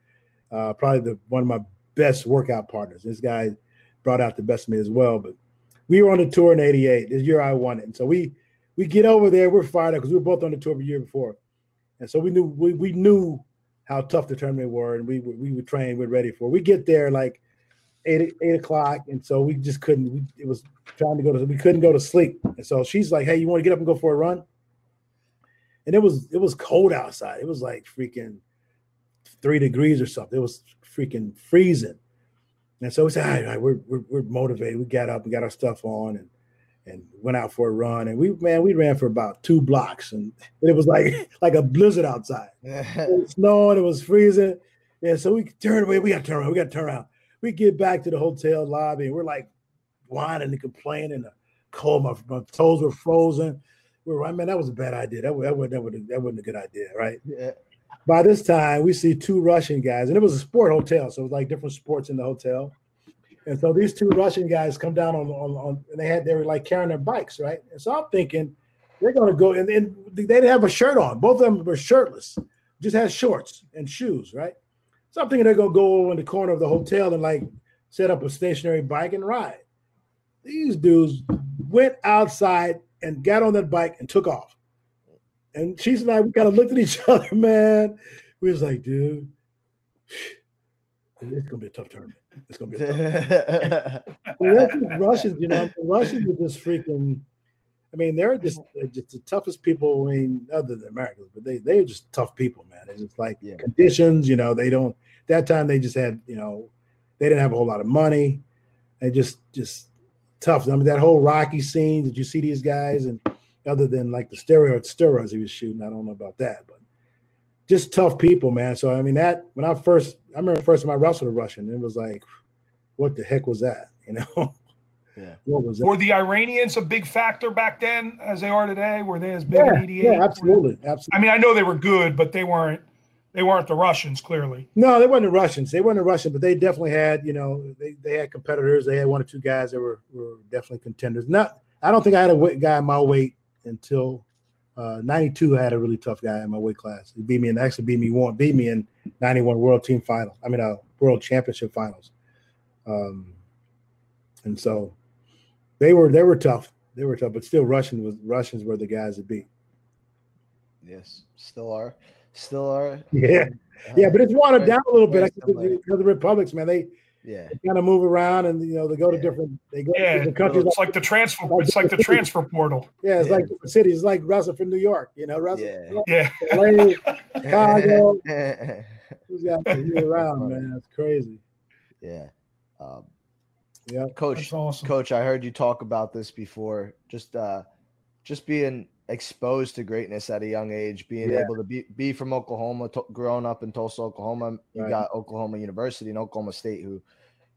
uh, probably the one of my best workout partners. This guy brought out the best of me as well. But we were on the tour in '88. This year I won it, and so we we get over there. We're fired up because we were both on the tour the year before, and so we knew we, we knew how tough the tournament were, and we we were trained. We're ready for. It. We get there like eight eight o'clock, and so we just couldn't. We, it was trying to go to. We couldn't go to sleep, and so she's like, "Hey, you want to get up and go for a run?" and it was it was cold outside. It was like freaking three degrees or something. It was freaking freezing. And so we said, all right, we're, we're, we're motivated. We got up and got our stuff on and and went out for a run. And we man, we ran for about two blocks, and it was like like a blizzard outside. it was snowing, it was freezing. Yeah, so we turned away. We got to turn around. We got to turn around. We get back to the hotel lobby, and we're like whining and complaining. Cold, my, my toes were frozen we were, I mean, that was a bad idea. That, that, that, would, that wasn't a good idea, right? Yeah. By this time, we see two Russian guys, and it was a sport hotel, so it was like different sports in the hotel. And so these two Russian guys come down on, on, on and they had they were like carrying their bikes, right? And so I'm thinking they're gonna go and, and they didn't have a shirt on. Both of them were shirtless, just had shorts and shoes, right? So I'm thinking they're gonna go in the corner of the hotel and like set up a stationary bike and ride. These dudes went outside and got on that bike and took off. And Sheets and I, we kind of looked at each other, man. We was like, dude, it's gonna be a tough tournament. It's gonna be a tough well, Russians, you know, the Russians are just freaking. I mean, they're just they're just the toughest people. I mean, other than Americans, but they they're just tough people, man. It's just like yeah. conditions, you know. They don't. That time they just had, you know, they didn't have a whole lot of money. They just just tough. I mean, that whole Rocky scene. Did you see these guys? And other than like the steroid steroids he was shooting, I don't know about that, but just tough people, man. So I mean, that when I first, I remember the first time I wrestled a Russian, it was like, what the heck was that? You know. Yeah. What was that? Were the Iranians a big factor back then as they are today? Were they as big yeah, Yeah, absolutely. Absolutely. I mean, I know they were good, but they weren't they weren't the Russians, clearly. No, they weren't the Russians. They weren't the Russians, but they definitely had, you know, they, they had competitors. They had one or two guys that were, were definitely contenders. Not, I don't think I had a guy in my weight until uh, 92. I had a really tough guy in my weight class. He beat me and actually beat me one, beat me in 91 World Team Final. I mean, uh, World Championship Finals. Um, and so they were they were tough. They were tough, but still Russian was Russians were the guys to beat. Yes, still are, still are. Yeah, uh, yeah, but it's watered down a little bit because the republics, man. They yeah they kind of move around and you know they go to yeah. different they go yeah, to different countries. It's like the transfer. Like it's like the transfer portal. Yeah, it's yeah. like the cities. It's like Russell from New York. You know, Russell. Yeah. yeah. LA, Chicago. Who's got to around, man? That's crazy. Yeah. Um, yeah, coach. Awesome. Coach, I heard you talk about this before. Just, uh, just being exposed to greatness at a young age, being yeah. able to be be from Oklahoma, to, growing up in Tulsa, Oklahoma. You right. got Oklahoma University and Oklahoma State, who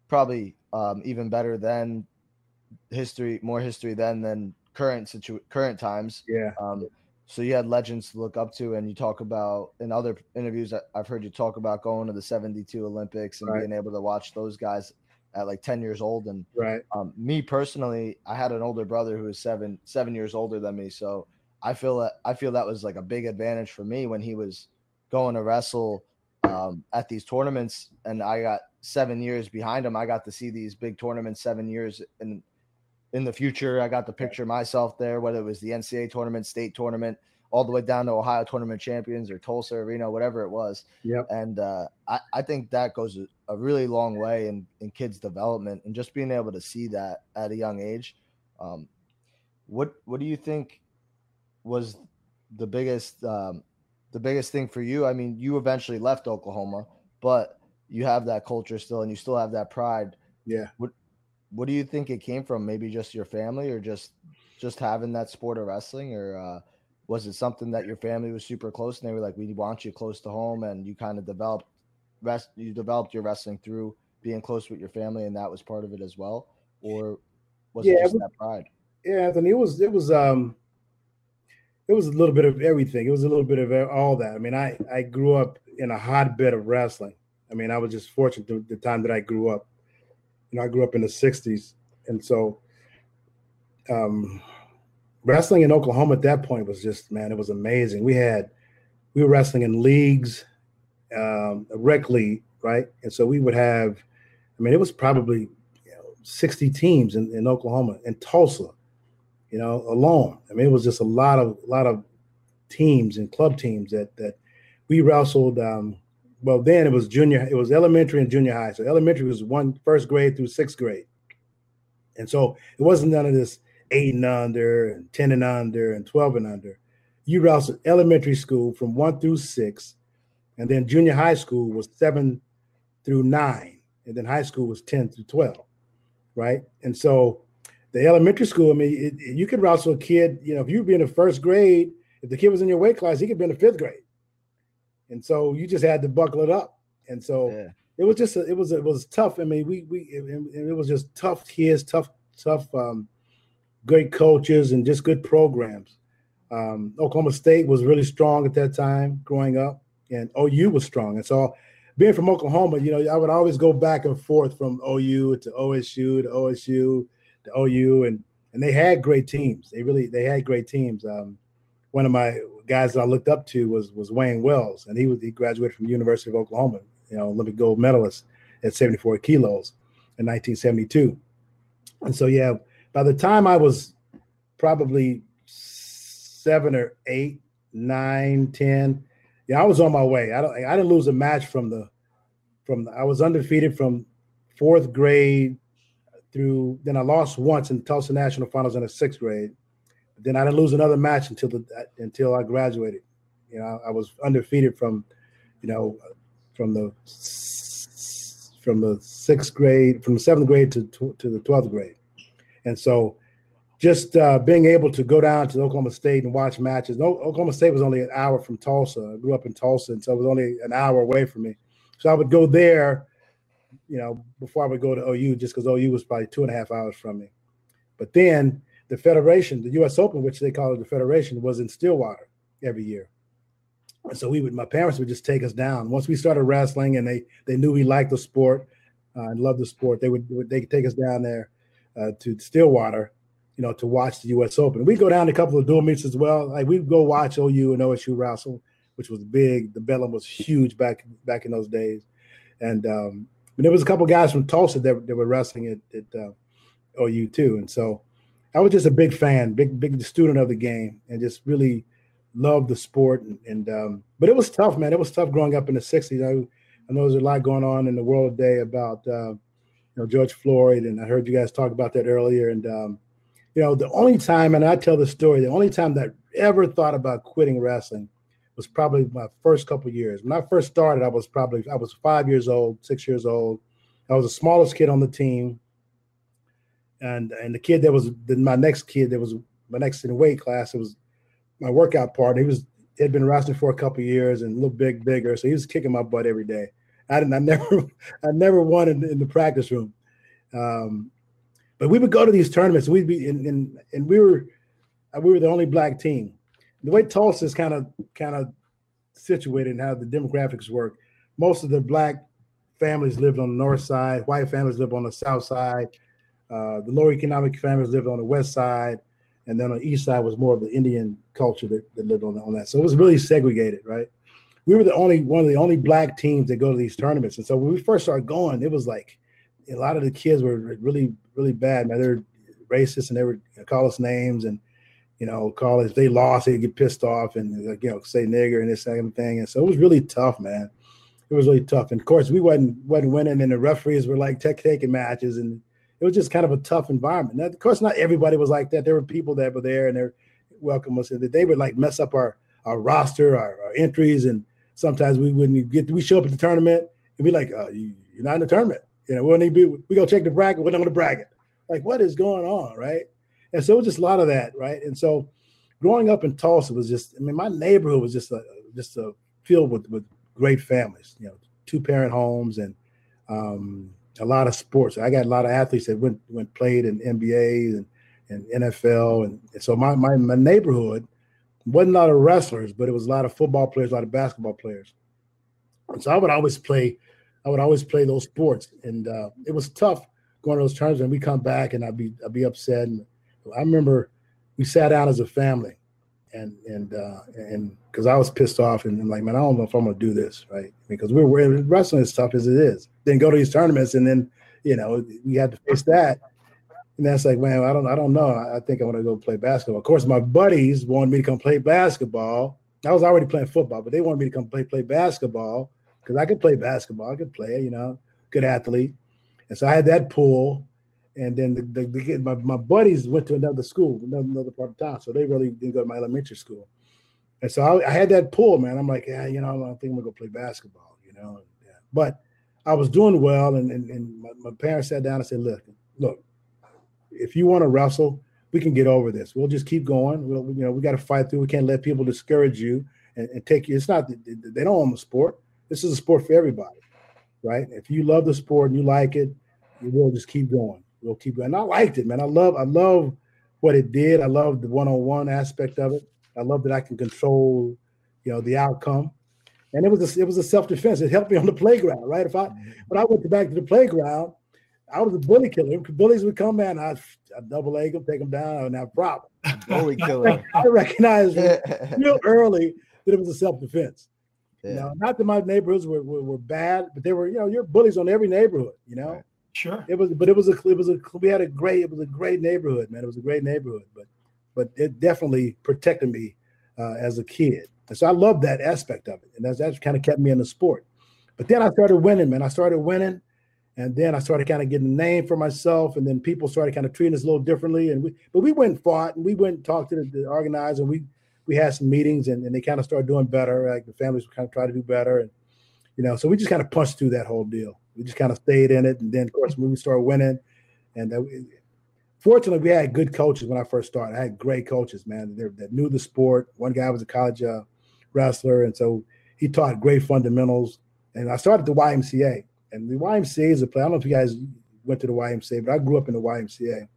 probably um, even better than history, more history then than current situ current times. Yeah. Um, so you had legends to look up to, and you talk about in other interviews. that I've heard you talk about going to the '72 Olympics and right. being able to watch those guys at like 10 years old. And right. Um, me personally, I had an older brother who was seven seven years older than me, so I feel that I feel that was like a big advantage for me when he was going to wrestle um, at these tournaments, and I got seven years behind him. I got to see these big tournaments seven years in in the future. I got to picture myself there, whether it was the NCAA tournament, state tournament, all the way down to Ohio tournament champions or Tulsa Arena, whatever it was. Yep. And uh, I, I think that goes a really long way in, in kids' development and just being able to see that at a young age. Um, what what do you think was the biggest um, the biggest thing for you? I mean, you eventually left Oklahoma, but you have that culture still, and you still have that pride. Yeah. What What do you think it came from? Maybe just your family, or just just having that sport of wrestling, or uh, was it something that your family was super close and they were like, "We want you close to home," and you kind of developed rest you developed your wrestling through being close with your family, and that was part of it as well, or was yeah, it just that pride? Yeah, Anthony, it was it was um it was a little bit of everything. It was a little bit of all that. I mean, I I grew up in a hotbed of wrestling. I mean, I was just fortunate the time that I grew up. You know, I grew up in the '60s, and so um, wrestling in Oklahoma at that point was just man, it was amazing. We had we were wrestling in leagues, um, rec league, right? And so we would have, I mean, it was probably you know, 60 teams in, in Oklahoma and Tulsa you know, alone. I mean, it was just a lot of a lot of teams and club teams that that we wrestled. Um, well, then it was junior, it was elementary and junior high. So elementary was one first grade through sixth grade, and so it wasn't none of this eight and under and ten and under and twelve and under. You wrestled elementary school from one through six, and then junior high school was seven through nine, and then high school was ten through twelve, right? And so the elementary school, I mean, it, it, you could wrestle a kid, you know, if you be in the first grade, if the kid was in your weight class, he could be in the fifth grade. And so you just had to buckle it up. And so yeah. it was just, a, it was, it was tough. I mean, we, we, it, it was just tough kids, tough, tough, um, great coaches and just good programs. Um, Oklahoma State was really strong at that time growing up, and OU was strong. And so, being from Oklahoma, you know, I would always go back and forth from OU to OSU to OSU the OU, and and they had great teams. They really they had great teams. Um, one of my guys that I looked up to was was Wayne Wells, and he was he graduated from University of Oklahoma, you know, Olympic gold medalist at 74 kilos in 1972. And so yeah, by the time I was probably seven or eight, nine, ten, yeah, I was on my way. I don't I didn't lose a match from the from the, I was undefeated from fourth grade through. Then I lost once in Tulsa National Finals in the sixth grade. Then I didn't lose another match until the until I graduated. You know, I was undefeated from, you know, from the from the sixth grade, from the seventh grade to to the twelfth grade, and so just uh, being able to go down to Oklahoma State and watch matches. Oklahoma State was only an hour from Tulsa. I grew up in Tulsa, and so it was only an hour away from me. So I would go there you know, before I would go to OU, just because OU was probably two and a half hours from me. But then the Federation, the U.S. Open, which they call it the Federation, was in Stillwater every year. And so we would, my parents would just take us down. Once we started wrestling, and they they knew we liked the sport uh, and loved the sport, they would they could take us down there uh, to Stillwater, you know, to watch the U.S. Open. We'd go down to a couple of dual meets as well. Like we'd go watch OU and OSU wrestle, which was big. The Bedlam was huge back back in those days, and um, but there was a couple guys from Tulsa that, that were wrestling at, at uh, OU too. And so I was just a big fan, big big student of the game, and just really loved the sport. And, and um, but it was tough, man. It was tough growing up in the '60s. I, I know there's a lot going on in the world today about uh, you know George Floyd, and I heard you guys talk about that earlier. And um, you know, the only time, and I tell the story, the only time that I ever thought about quitting wrestling was probably my first couple years. When I first started, I was probably I was five years old, six years old. I was the smallest kid on the team and and the kid that was the, my next kid that was my next in the weight class, it was my workout partner. He was had been wrestling for a couple years and a little big bigger, so he was kicking my butt every day. I didn't. I never. I never won in, in the practice room. Um, but we would go to these tournaments. We'd be and in, and we were we were the only black team. The way Tulsa is kind of kind of situated and how the demographics work, most of the black families lived on the north side, white families lived on the south side, uh, the lower economic families lived on the west side, and then on the east side was more of the Indian culture that, that lived on, on that. So it was really segregated, right? We were the only one of the only black teams that go to these tournaments. And so when we first started going, it was like a lot of the kids were really, really bad. Man, they're racist and they would call us names and you know, call us. If they lost, they'd get pissed off and you know, say nigger and this of thing. And so it was really tough, man. It was really tough. And of course, we wasn't wasn't winning, and the referees were like tech taking matches, and it was just kind of a tough environment. Now, of course, not everybody was like that. There were people that were there and they welcome us, and they would like mess up our our roster, our, our, entries, and sometimes we wouldn't get. We show up at the tournament and be like, uh, you, are not in the tournament." You know, we need be. We go check the bracket. We're not on the bracket. Like, what is going on, right? And so it was just a lot of that, right? And so, growing up in Tulsa was just. I mean, my neighborhood was just a just a filled with with great families. You know, two parent homes and um, a lot of sports. I got a lot of athletes that went went played in NBA and, and NFL, and, and so my, my my neighborhood wasn't a lot of wrestlers, but it was a lot of football players, a lot of basketball players. And so I would always play, I would always play those sports, and uh, it was tough going to those tournaments. And we come back, and I'd be I'd be upset. And I remember we sat down as a family, and and uh, and because I was pissed off and, and, like, man, I don't know if I'm gonna do this, right? Because we're, we're wrestling as tough as it is. Then go to these tournaments, and then you know we had to face that. And that's like, man, I don't, I don't know. I think I want to go play basketball. Of course, my buddies wanted me to come play basketball. I was already playing football, but they wanted me to come play play basketball because I could play basketball. I could play, you know, good athlete. And so I had that pull. And then the, the, the my, my buddies went to another school, another, another part of town. So they really didn't go to my elementary school. And so I, I, had that pull, man. I'm like, yeah, you know, I think I'm gonna go play basketball, you know. Yeah. But I was doing well, and and, and my, my, parents sat down and said, look, look, if you want to wrestle, we can get over this. We'll just keep going. We'll, you know, we got to fight through. We can't let people discourage you and, and take you. It's not they don't own the sport. This is a sport for everybody, right? If you love the sport and you like it, you will just keep going. We'll keep going. And I liked it, man. I love I love what it did. I love the one-on-one aspect of it. I love that I can control, you know, the outcome. And it was a, it was a self defense. It helped me on the playground, right? If I mm-hmm. when I went back to the playground, I was a bully killer. Bullies would come in, I I double leg them, take them down, and have problem. Bully killer. I recognized real early that it was a self defense. Yeah. You know, not that my neighborhoods were, were, were, bad, but they were, you know, you're bullies on every neighborhood, you know. Sure. It was, but it was a, it was a, we had a great, it was a great neighborhood, man. It was a great neighborhood, but but it definitely protected me uh, as a kid. And so I love that aspect of it. And that's, that's kind of kept me in the sport. But then I started winning, man. I started winning. And then I started kind of getting a name for myself. And then people started kind of treating us a little differently. And we, but we went and fought and we went and talked to the, the organizer. We, we had some meetings and, and they kind of started doing better. Like the families were kind of try to do better. And, you know, so we just kind of punched through that whole deal. We just kind of stayed in it. And then, of course, when we started winning, and uh, fortunately, we had good coaches when I first started. I had great coaches, man, that, that knew the sport. One guy was a college uh, wrestler, and so he taught great fundamentals. And I started the YMCA, and the YMCA is a place. I don't know if you guys went to the YMCA, but I grew up in the YMCA.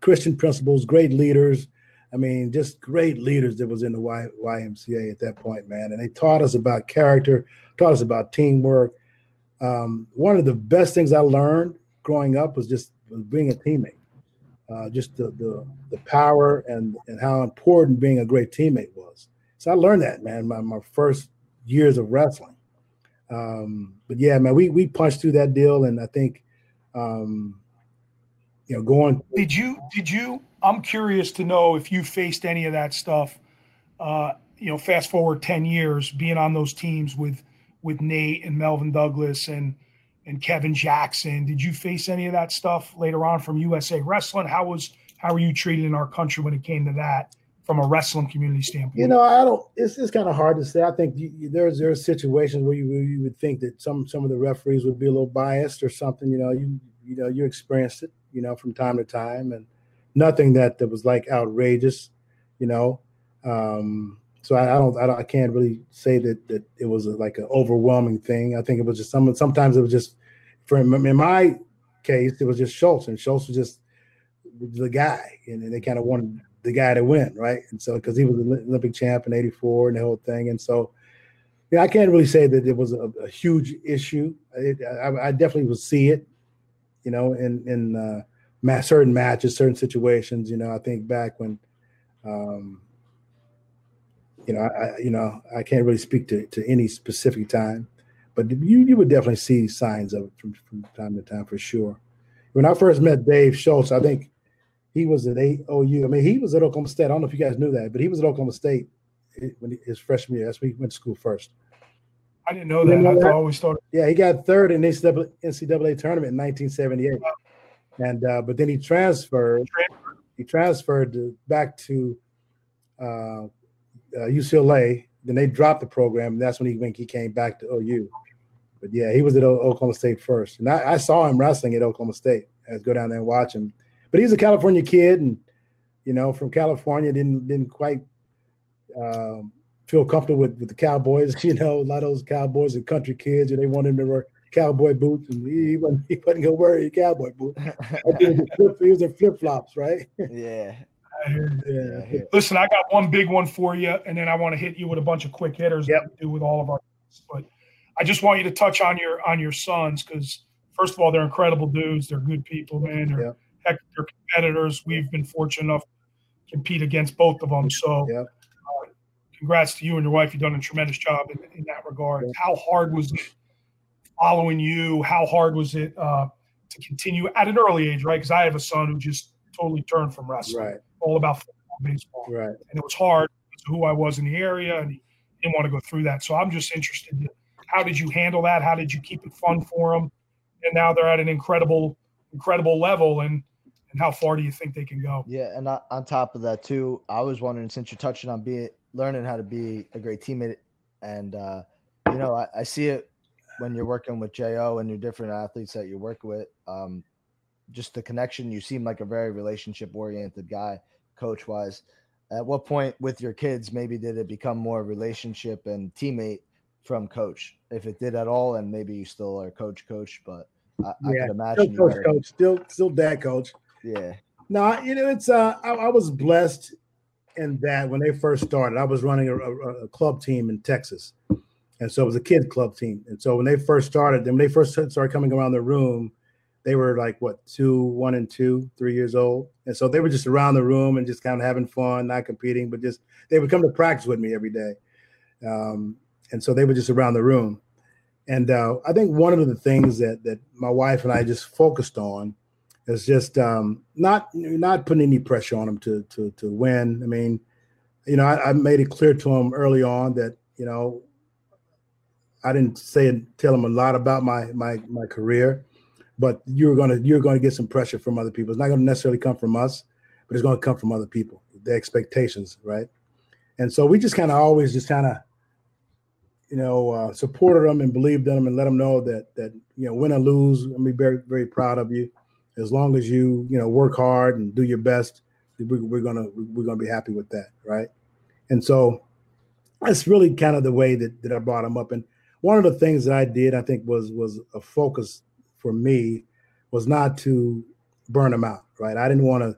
Christian principles, great leaders. I mean, just great leaders that was in the y- YMCA at that point, man. And they taught us about character, taught us about teamwork. Um, one of the best things I learned growing up was just being a teammate uh, just the, the, the power and and how important being a great teammate was. So I learned that, man, my, my first years of wrestling. Um, but yeah, man, we we punched through that deal, and I think, um, you know, going. Did you? Did you? I'm curious to know if you faced any of that stuff. Uh, you know, fast forward ten years, being on those teams with with Nate and Melvin Douglas and and Kevin Jackson. Did you face any of that stuff later on from USA Wrestling? How was how were you treated in our country when it came to that from a wrestling community standpoint? You know, I don't. It's it's kind of hard to say. I think you, there's there's situations where you you would think that some some of the referees would be a little biased or something. You know, you you know you experienced it. You know, from time to time, and nothing that that was like outrageous. You know, um, so I, I, don't, I, don't, I can't really say that that it was a, like an overwhelming thing. I think it was just some. Sometimes it was just, for in my case, it was just Schultz, and Schultz was just the guy, and they kind of wanted the guy to win, right? And so because he was an Olympic champ in '84 and the whole thing, and so yeah, I can't really say that it was a, a huge issue. It, I, I, definitely would see it, you know, in in uh, certain matches, certain situations. You know, I think back when. Um, you know, I, you know, I can't really speak to, to any specific time, but you you would definitely see signs of it from, from time to time for sure. When I first met Dave Schultz, I think he was at OU. I mean, he was at Oklahoma State. I don't know if you guys knew that, but he was at Oklahoma State when he, his freshman year. That's when he went to school first. I didn't know that. Know I always thought. Yeah, he got third in NCAA, NCAA tournament in 1978, wow. and uh, but then he transferred. He transferred back to uh, uh, UCLA. Then they dropped the program, and that's when he when he came back to OU. But yeah, he was at o- Oklahoma State first, and I, I, saw him wrestling at Oklahoma State. I go down there and watch him. But he's a California kid, and you know, from California, didn't didn't quite um, feel comfortable with, with the Cowboys. You know, a lot of those Cowboys are country kids, and they want him to wear cowboy boots, and he, wasn't he wasn't gonna wear a cowboy boots. he was in flip flops, right? Yeah. Yeah. Listen, I got one big one for you, and then I want to hit you with a bunch of quick hitters yep. do with all of our. But I just want you to touch on your on your sons because first of all, they're incredible dudes. They're good people, man. They're yep. heck, they're competitors. We've been fortunate enough to compete against both of them. So, yep. uh, congrats to you and your wife. You've done a tremendous job in, in that regard. How hard was it following you? How hard was it uh, to continue at an early age, right? Because I have a son who just totally turned from wrestling. Right all about football, baseball. Right. And it was hard who I was in the area, and he didn't want to go through that. So I'm just interested. In how did you handle that? How did you keep it fun for them? And now they're at an incredible, incredible level. And and how far do you think they can go? Yeah, and on top of that too, I was wondering since you're touching on being learning how to be a great teammate, and uh, you know, I, I see it when you're working with Jo and your different athletes that you work with. Um, just the connection. You seem like a very relationship oriented guy coach wise. At what point with your kids maybe did it become more relationship and teammate from coach? If it did at all, and maybe you still are coach coach, but I, yeah, I can imagine still coach, coach, still still dad coach. Yeah. No, you know it's uh I, I, was blessed in that when they first started, I was running a, a, a club team in Texas. And so it was a kid club team. And so when they first started, then when they first started coming around the room, they were like what two, one and two, three years old, and so they were just around the room and just kind of having fun, not competing, but just they would come to practice with me every day, um, and so they were just around the room. And uh, I think one of the things that that my wife and I just focused on is just um, not not putting any pressure on them to to to win. I mean, you know, I, I made it clear to them early on that you know I didn't say tell them a lot about my my my career but you're gonna you're gonna get some pressure from other people. It's not gonna necessarily come from us, but it's gonna come from other people, the expectations, right? And so we just kind of always just kind of, you know, uh, supported them and believed in them and let them know that that you know, win or lose, I'm be very very proud of you. As long as you you know work hard and do your best, we, we're gonna we're gonna be happy with that, right? And so that's really kind of the way that, that I brought them up. And one of the things that I did, I think, was was a focus for me was not to burn them out, right? I didn't want to,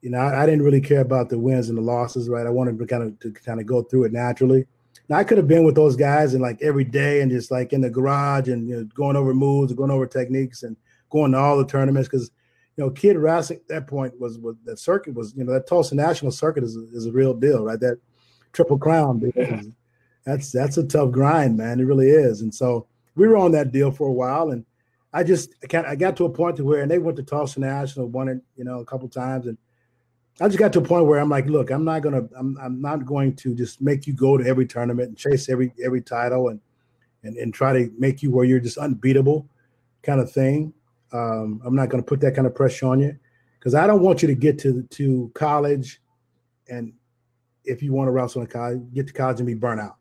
you know, I, I, didn't really care about the wins and the losses, right? I wanted to kind of to kind of go through it naturally. Now I could have been with those guys and like every day and just like in the garage and you know going over moves, going over techniques, and going to all the tournaments because you know kid wrestling at that point was was that circuit was you know that Tulsa National Circuit is a, is a real deal, right? That triple crown, that's that's a tough grind, man. It really is, and so we were on that deal for a while and I just I, I got to a point to where, and they went to Tulsa National, won it, you know, a couple times, and I just got to a point where I'm like, look, I'm not gonna, I'm, I'm not going to just make you go to every tournament and chase every every title and and and try to make you where you're just unbeatable, kind of thing. Um, I'm not to put that kind of pressure on you because I don't want you to get to to college, and if you want to wrestle in college, get to college and be burnt out,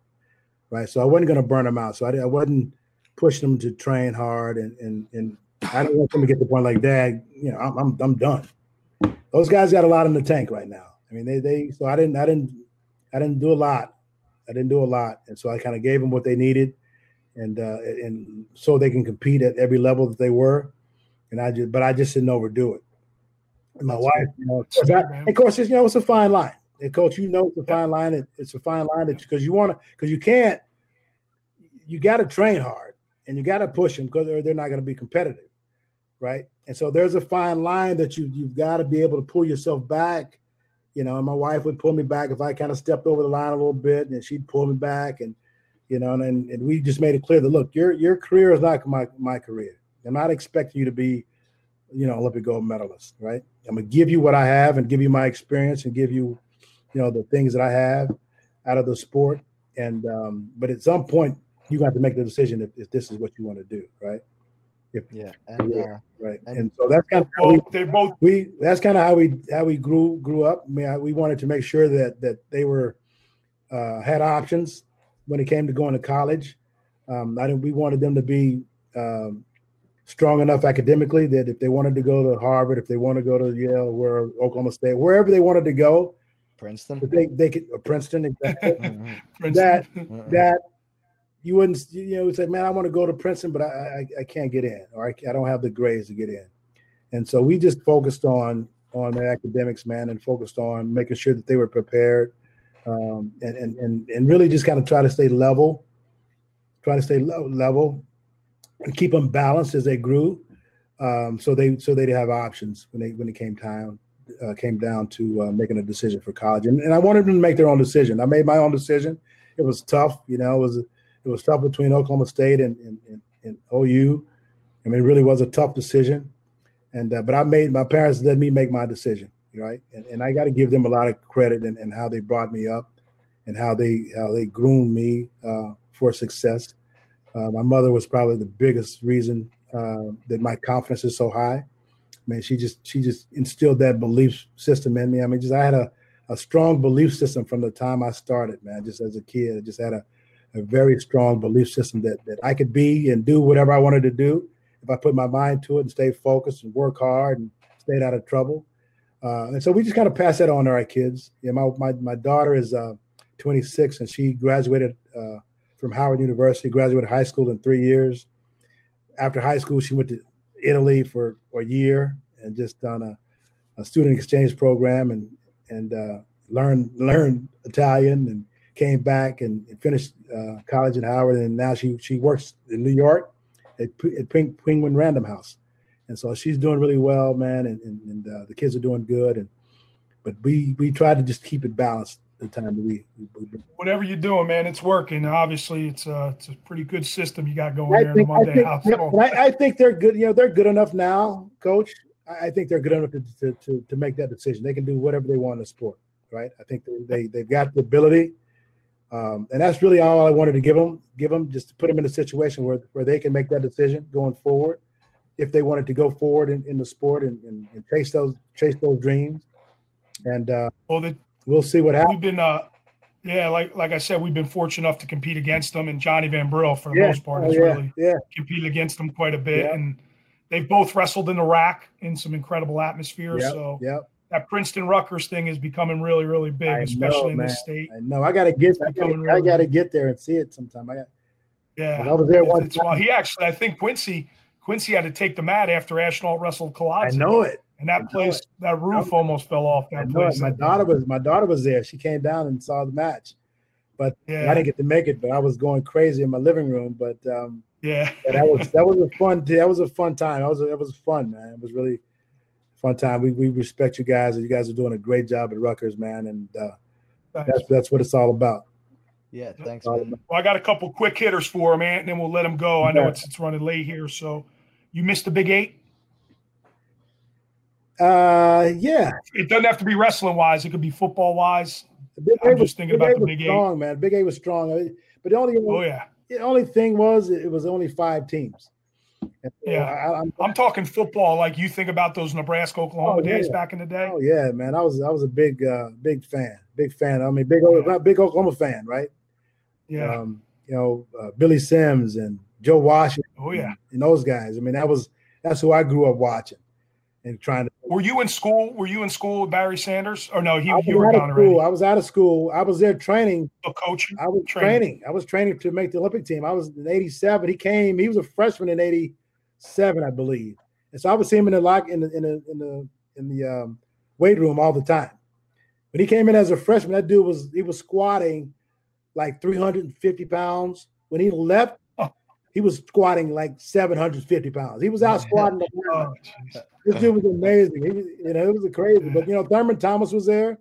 right? So I wasn't to burn them out. So I, I wasn't pushing them to train hard, and and and I don't want them to get to the point like, Dad, you know, I'm I'm, I'm done those guys got a lot in the tank right now. I mean, they they so I didn't I didn't I didn't do a lot. I didn't do a lot, and so I kind of gave them what they needed, and uh, and so they can compete at every level that they were. And I just, but I just didn't overdo it. And my That's wife, you know, I, of course, you know, it's a fine line. And coach, you know, it's a fine line. It, it's a fine line because you want to, because you can't, you got to train hard and you got to push them because they're, they're not going to be competitive, right? And so there's a fine line that you you've got to be able to pull yourself back. You know, and my wife would pull me back if I kind of stepped over the line a little bit, and she'd pull me back, and you know, and, and we just made it clear that look, your your career is not my my career. I'm not expecting you to be, you know, Olympic gold medalist, right? I'm gonna give you what I have and give you my experience and give you, you know, the things that I have out of the sport. And um, but at some point, you got to make the decision if, if this is what you want to do, right? If, yeah, and, uh, right, and, and, so that's kind of how we, they both we that's kind of how we how we grew grew up. I mean, I, we wanted to make sure that that they were uh, had options when it came to going to college. Um, I didn't. We wanted them to be um, strong enough academically that if they wanted to go to Harvard, if they want to go to Yale or Oklahoma State, wherever they wanted to go, Princeton, they they could Princeton exactly. Princeton. That that you wouldn't, you know, say, man, I want to go to Princeton, but I, I, I can't get in, or I, I don't have the grades to get in. And so we just focused on on academics, man, and focused on making sure that they were prepared, um, and, and and and really just kind of try to stay level, try to stay level, and keep them balanced as they grew, um, so they so they'd have options when they when it came time uh, came down to uh, making a decision for college. And, and I wanted them to make their own decision. I made my own decision. It was tough, you know. It was it was tough between Oklahoma State and, and, and, and OU. I mean, it really was a tough decision. And uh, but I made my parents let me make my decision, right? And, and I got to give them a lot of credit and, and how they brought me up, and how they how they groomed me uh, for success. Uh, my mother was probably the biggest reason uh, that my confidence is so high. I mean, she just she just instilled that belief system in me. I mean, just I had a a strong belief system from the time I started, man. Just as a kid, I just had a a very strong belief system that that I could be and do whatever I wanted to do if I put my mind to it and stay focused and work hard and stayed out of trouble. Uh, and so we just kind of pass that on to our kids. Yeah, my my my daughter is uh, 26 and she graduated uh, from Howard University. Graduated high school in three years. After high school, she went to Italy for a year and just done a, a student exchange program and and uh, learned learned Italian and came back and, finished uh, college at Howard, and now she she works in New York at, at Penguin Random House, and so she's doing really well, man, and and, and uh, the kids are doing good, and but we we try to just keep it balanced the time that we, we, whatever you're doing, man, it's working. Obviously, it's a it's a pretty good system you got going I there think, in the Monday I think, house. I, I, think they're good. You know, they're good enough now, Coach. I think they're good enough to, to, to, to make that decision. They can do whatever they want in the sport, right? I think they, they they've got the ability um, and that's really all I wanted to give them, give them just to put them in a situation where, where they can make that decision going forward. If they wanted to go forward in, in the sport and, and, and chase those, chase those dreams. And uh, well, the, we'll see what happens. We've been, uh, yeah, like like I said, we've been fortunate enough to compete against them, and Johnny Van Brill, for the yeah. most part, has oh, yeah. really yeah. competed against them quite a bit. Yeah. And they've both wrestled in Iraq in some incredible atmospheres. Yep. So yep that Princeton Rutgers thing is becoming really, really big, I especially know, in this state. I know. I gotta get. I gotta, really I gotta, get there and see it sometime. I got. Yeah, I was there one time. Well, he actually, I think Quincy Quincy had to take the mat after Ashnault wrestled Kolodzik. I know it. And that place, it. that roof almost fell off. That place. It. My daughter was my daughter was there. She came down and saw the match, but yeah. I didn't get to make it. But I was going crazy in my living room. But um, yeah, that was that was a fun. That was a fun time. That was that was fun, man. It was really fun time. We, we respect you guys. And you guys are doing a great job at Rutgers, man, and uh, that's that's what it's all about. Yeah, thanks. Well, I got a couple quick hitters for him, man, and then we'll let him go. I know it's it's running late here, so You missed the Big Eight. Uh, yeah. It doesn't have to be wrestling wise. It could be football wise. Big I'm just thinking about the Big strong, Eight. man. Big Eight was strong, but the only oh yeah, the only thing was it was only five teams. Yeah, I, am I'm, I'm talking football. Like you think about those Nebraska Oklahoma oh, days back in the day. Oh yeah, man. I was I was a big uh, big fan, big fan. I mean, big yeah. big Oklahoma fan, right? Yeah. Um, you know, uh, Billy Sims and Joe Washington. Oh yeah, and, and those guys. I mean, that was that's who I grew up watching and trying to. Were you in school? Were you in school with Barry Sanders? Or no, he you were gone already. I was out of school. I was there training. Oh, coaching. I was training. training. I was training to make the Olympic team. I was in '87. He came. He was a freshman in '87, I believe. And so I would see him in the lock in the in the in the in the um, weight room all the time. When he came in as a freshman, that dude was he was squatting like 350 pounds. When he left, he was squatting like 750 pounds. He was out squatting. oh, this dude was amazing. He was, you know, it was crazy. But you know, Thurman Thomas was there,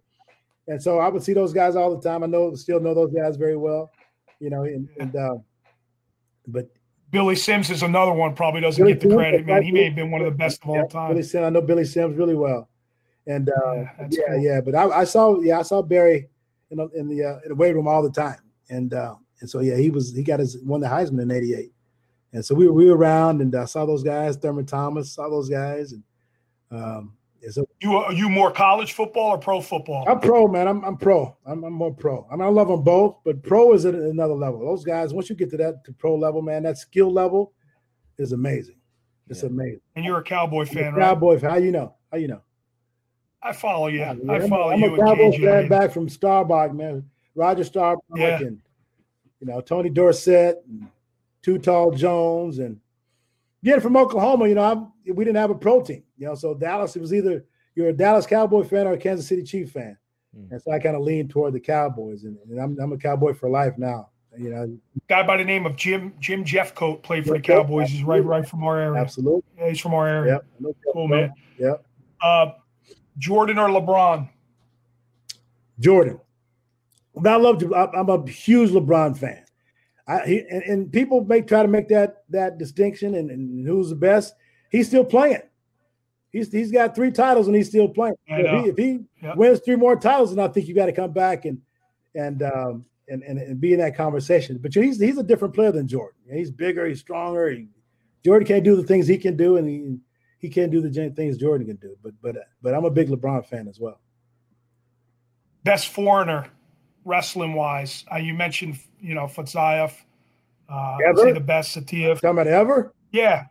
and so I would see those guys all the time. I know, still know those guys very well. You know, and, and uh, but Billy Sims is another one. Probably doesn't Billy get the Sims, credit, man. He may have been one of the best of all time. Billy Sims, I know Billy Sims really well, and uh, yeah, yeah, cool. yeah, But I, I, saw, yeah, I saw Barry in the in the, uh, in the weight room all the time, and uh, and so yeah, he was he got his won the Heisman in '88. And so we were, we were around and I saw those guys, Thurman Thomas, saw those guys. And, um, and so you are you more college football or pro football? I'm pro, man. I'm, I'm pro. I'm, I'm more pro. I mean, I love them both, but pro is at another level. Those guys, once you get to that to pro level, man, that skill level is amazing. It's yeah. amazing. And you're a Cowboy fan, right? Cowboy fan. How you know? How you know? I follow you. Yeah, I follow I'm you. I'm a Cowboy fan back from Staubach, man. Roger Staubach yeah. and you know Tony Dorsett and Too Tall Jones and getting from Oklahoma, you know, I'm, we didn't have a pro team, you know, so Dallas, it was either you're a Dallas Cowboy fan or a Kansas City Chief fan. Mm. And so I kind of leaned toward the Cowboys, and, and I'm, I'm, a Cowboy for life now. You know, guy by the name of Jim Jim Jeffcoat played for the Cowboys. He's right right from our area. Absolutely, yeah, he's from our area. Yep. cool man. Yep. Uh, Jordan or LeBron? Jordan. I love to. I'm a huge LeBron fan. I, he, and, and, people may try to make that that distinction and, and, who's the best. He's still playing. He's he's got three titles and he's still playing. If he, if he yep. wins three more titles, then I think you got to come back and and um and, and and be in that conversation. But he's he's a different player than Jordan. He's bigger. He's stronger. He, Jordan can't do the things he can do, and he he can't do the things Jordan can do. But but but I'm a big LeBron fan as well. Best foreigner wrestling wise? Uh, you mentioned, you know, Fadzaev. Uh, say the best Saitiev. Talking about ever? Yeah.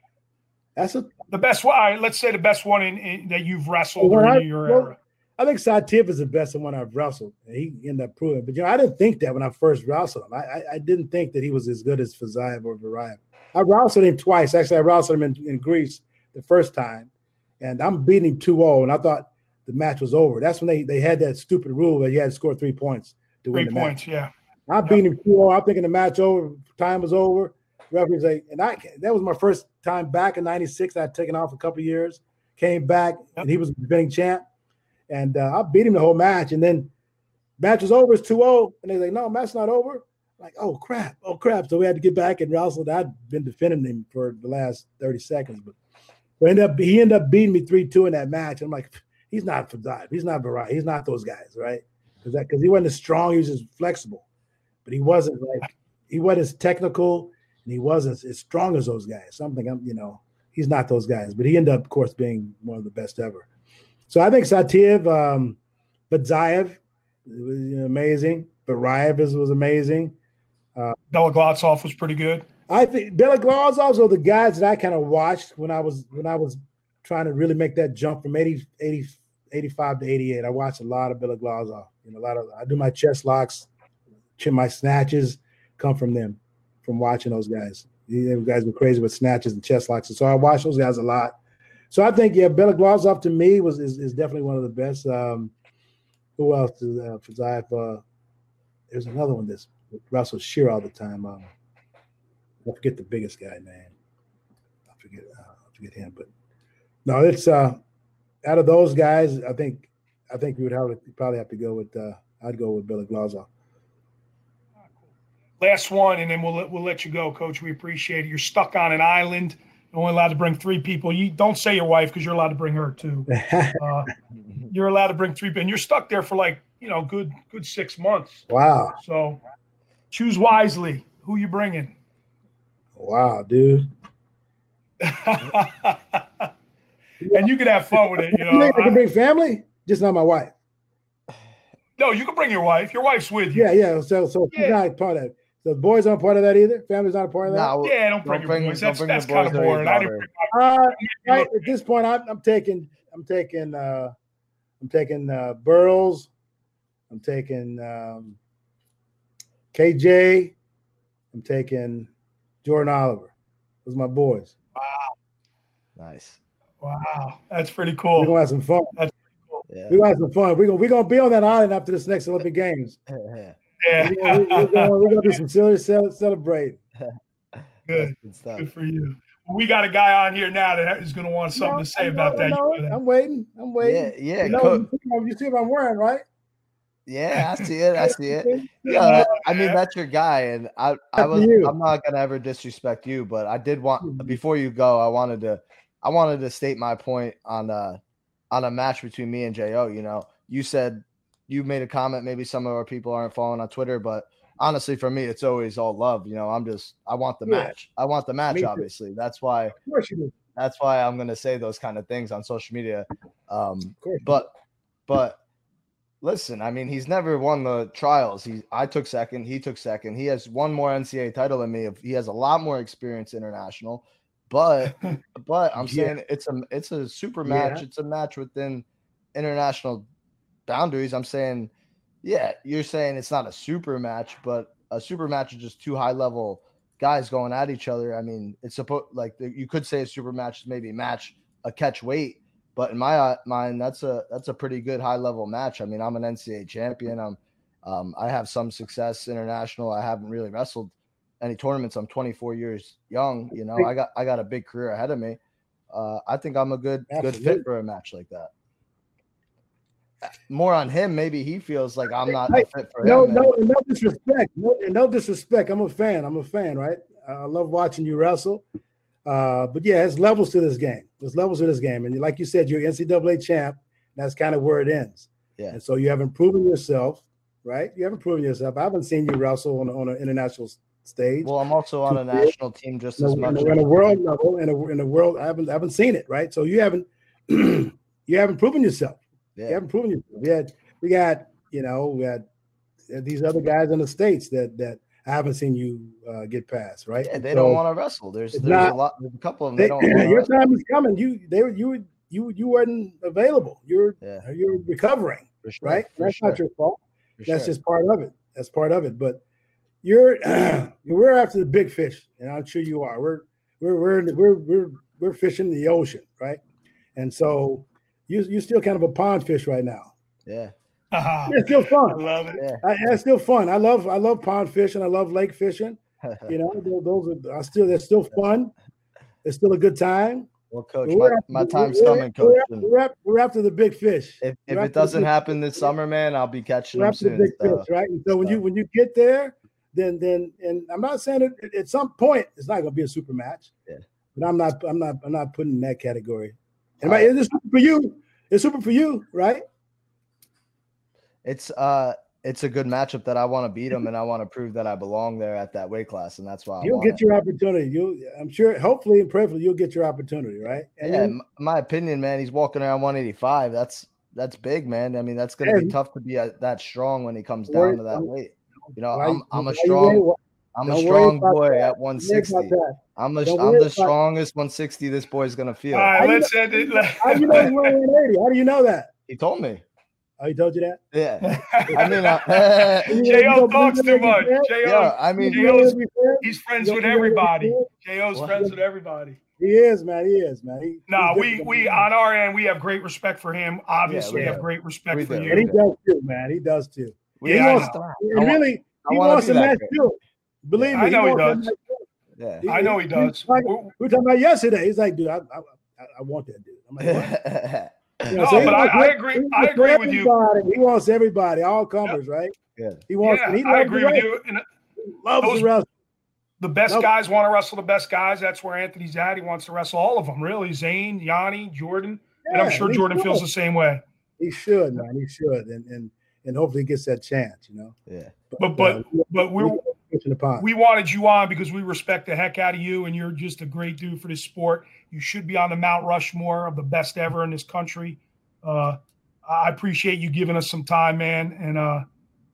That's a, the best one. Right, let's say the best one in, in that you've wrestled well, in your well, era. I think Saitiev is the best one I've wrestled. He ended up proving. But you know, I didn't think that when I first wrestled him. I, I, I didn't think that he was as good as Fadzaev or Varaev. I wrestled him twice. Actually, I wrestled him in, in Greece the first time, and I'm beating him 2-0, and I thought the match was over. That's when they, they had that stupid rule that you had to score three points to Three win the points, match. yeah. I beat him 2 I'm thinking the match over, time was over. Referee's like, and I that was my first time back in '96. I'd taken off a couple years, came back, and he was defending champ. And uh, I beat him the whole match. And then match was over, it's 2-0. And they're like, no, match not over. like, oh crap, oh crap. So we had to get back and wrestle. I'd been defending him for the last 30 seconds. But we ended up he ended up beating me 3-2 in that match. I'm like, he's not Fadzaev. He's not Varaev. He's not those guys, right? because that because he wasn't as strong, he was just flexible, but he wasn't like he wasn't as technical and he wasn't as strong as those guys. Something I'm, you know, he's not those guys, but he ended up, of course, being one of the best ever. So I think Saitiev, um, but Zayev was amazing. But Ryev was amazing. Uh, Beloglazov was pretty good. I think Bella Beloglazov are the guys that I kind of watched when I was when I was trying to really make that jump from 80, 80 85 to 88. I watched a lot of Beloglazov. You know, a lot of I do my chest locks, my snatches come from them, from watching those guys. These guys were crazy with snatches and chest locks, and so I watched those guys a lot. So I think yeah, Beloglazov to me was is, is, definitely one of the best. Um, who else is uh, Fadzaev? Uh, there's another one that's Russell Shear all the time. Um, I forget the biggest guy name. I forget. Uh, I forget him, but no, it's uh, out of those guys. I think I think we would have to probably have to go with. Uh, I'd go with Beloglazov. Last one, and then we'll we'll let you go, Coach. We appreciate it. You're stuck on an island. You're only allowed to bring three people. You don't say your wife because you're allowed to bring her too. Uh, you're allowed to bring three and you're stuck there for like you know, good good six months. Wow. So choose wisely. Who you bringing? Wow, dude. and you can have fun with it. You know, I can bring family, just not my wife. No, you can bring your wife. Your wife's with you. Yeah, yeah. So, so yeah. not part of that. So the boys aren't part of that either. Family's not a part of that. No, yeah, don't bring don't your bring, boys. That's, that's kind of boring. I didn't uh, right, at this point, I'm, I'm taking, I'm taking, uh, I'm taking uh, Burroughs. I'm taking um, KJ. I'm taking Jordan Oliver. Those are my boys. Wow. Nice. Wow. That's pretty cool. We're gonna have some fun. That's cool. Yeah. We're gonna have some fun. We're gonna we're gonna be on that island after this next Olympic Games. yeah. We're gonna, we're, gonna, we're gonna do some serious celebrating. Good. Good, stuff. Good for you. we got a guy on here now that is going to want something to say about that. I'm waiting. I'm waiting. Yeah, yeah. You, know, you see what I'm wearing, right? Yeah, I see it. I see it. Yeah, I mean that's your guy, and I, I was. I'm not gonna ever disrespect you, but I did want mm-hmm. before you go. I wanted to, I wanted to state my point on uh on a match between me and Jo. You know, you said you made a comment. Maybe some of our people aren't following on Twitter, but honestly, for me, it's always all love. You know, I'm just I want the yeah. match. I want the match. Obviously, that's why. Of course you do. That's why I'm gonna say those kind of things on social media. Um, but but listen, I mean, he's never won the trials. He I took second, he took second. He has one more NCAA title than me. He has a lot more experience international. But but I'm yeah. saying it's a it's a super match. Yeah. It's a match within international boundaries. I'm saying, yeah, you're saying it's not a super match, but a super match is just two high level guys going at each other. I mean, it's supposed like you could say a super match is maybe match a catch weight but in my uh, mind, that's a that's a pretty good high level match. I mean, I'm an NCAA champion. I'm um, I have some success international. I haven't really wrestled any tournaments. I'm 24 years young. You know, I got I got a big career ahead of me. Uh, I think I'm a good Absolutely. good fit for a match like that. More on him. Maybe he feels like I'm not hey, fit for no, him. No, no, no disrespect. No, no disrespect. I'm a fan. I'm a fan. Right. I love watching you wrestle. Uh, but yeah, there's levels to this game. There's levels to this game, and like you said, you're NCAA champ. That's kind of where it ends. Yeah. And so you haven't proven yourself, right? You haven't proven yourself. I haven't seen you wrestle on, on an international stage. Well, I'm also on a national team just as much. In a world level, in a in a world, I haven't I haven't seen it, right? So you haven't you haven't proven yourself. Yeah. You haven't proven yourself. We had we got you know we had these other guys in the states that that I haven't seen you uh, get past, right? Yeah, they so don't want to wrestle. There's there's not, a lot, there's a couple of them. They, they your time is coming. You they you you you weren't available. You're yeah. you're recovering, sure, right? That's sure. not your fault. For That's sure. just part of it. That's part of it. But you're we're after the big fish, and I'm sure you are. We're we're we're we're we're, we're fishing the ocean, right? And so you you're still kind of a pond fish right now. Yeah. Uh-huh. It's still fun. I love it. Yeah. I, it's still fun. I love I love pond fishing. I love lake fishing. you know, those are I still they're still fun. It's still a good time. Well, coach, my, after, my time's we're, coming, coach. We're, we're, after, we're, after the big fish. If, if it doesn't happen this summer, man, I'll be catching them soon. The big so. fish, right? And so when you when you get there, then then and I'm not saying it at some point it's not going to be a super match. Yeah. But I'm not I'm not I'm not putting in that category. And right. it's super for you. It's super for you, right? it's uh it's a good matchup that I want to beat him and I want to prove that I belong there at that weight class, and that's why you'll get it. your opportunity. You, I'm sure, hopefully and prayerfully, you'll get your opportunity, right? And yeah, my opinion, man, he's walking around 185. That's that's big, man. I mean, that's going to be tough to be a, that strong when he comes down to that weight. You know, I'm I'm a strong. I'm a strong boy that. at 160. I'm a, I'm the strongest 160 this boy's gonna feel. All right, let's end it. How do you know he's 180? How do you know that? He told me. Oh, he told you that? Yeah. I mean, uh, Jo talks too much. Jo, yeah, I mean, Jo's, he's friends with everybody. Jo's friends with everybody. He is, man. He is, man. He, nah, we we on our end we have great respect for him. Obviously, yeah, we have great respect we for do. you. And he does too, man. He does too. Yeah, he wants, and really, he wants a match too. Believe me, I know he, does. Yeah, I know he does. we were talking about yesterday. He's like, dude, I, I, I want that dude. I'm like, what? no, so but I, I, agree. I agree with you. He wants everybody, all comers, right? Yeah. He wants. Yeah, he I agree with you. And loves those, the wrestling. the best nope. guys want to wrestle the best guys. That's where Anthony's at. He wants to wrestle all of them, really. Zain, Yianni, Jordan, yeah, and I'm sure Jordan should. feels the same way. He should, man. He should, and and and hopefully he gets that chance. You know. Yeah. But but uh, but we we wanted you on because we respect the heck out of you, and you're just a great dude for this sport. You should be on the Mount Rushmore of the best ever in this country. Uh, I appreciate you giving us some time, man, and uh,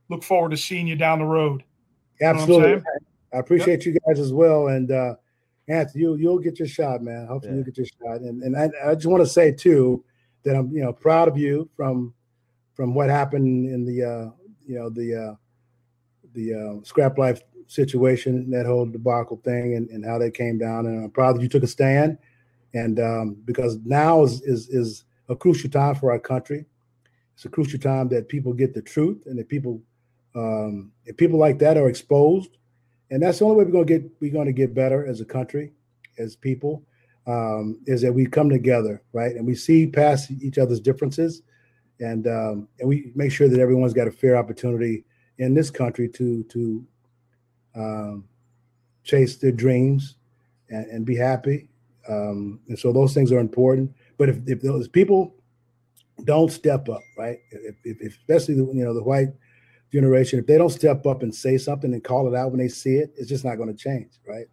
look forward to seeing you down the road. Absolutely. I appreciate yep. you guys as well. And uh, Anthony, you you'll get your shot, man. Hopefully yeah. you'll get your shot. And and I, I just want to say too that I'm you know proud of you from from what happened in the uh, you know the uh, the uh, scrap life situation, that whole debacle thing, and, and how they came down. And I'm proud that you took a stand. And um, because now is, is is a crucial time for our country. It's a crucial time that people get the truth, and that people um, if people like that are exposed, and that's the only way we're to get we're to get better as a country, as people, um, is that we come together, right, and we see past each other's differences, and um, and we make sure that everyone's got a fair opportunity in this country to to um, chase their dreams and, and be happy. Um, and so those things are important. But if, if those people don't step up, right, if, if, especially the, you know the white generation, if they don't step up and say something and call it out when they see it, it's just not going to change, right?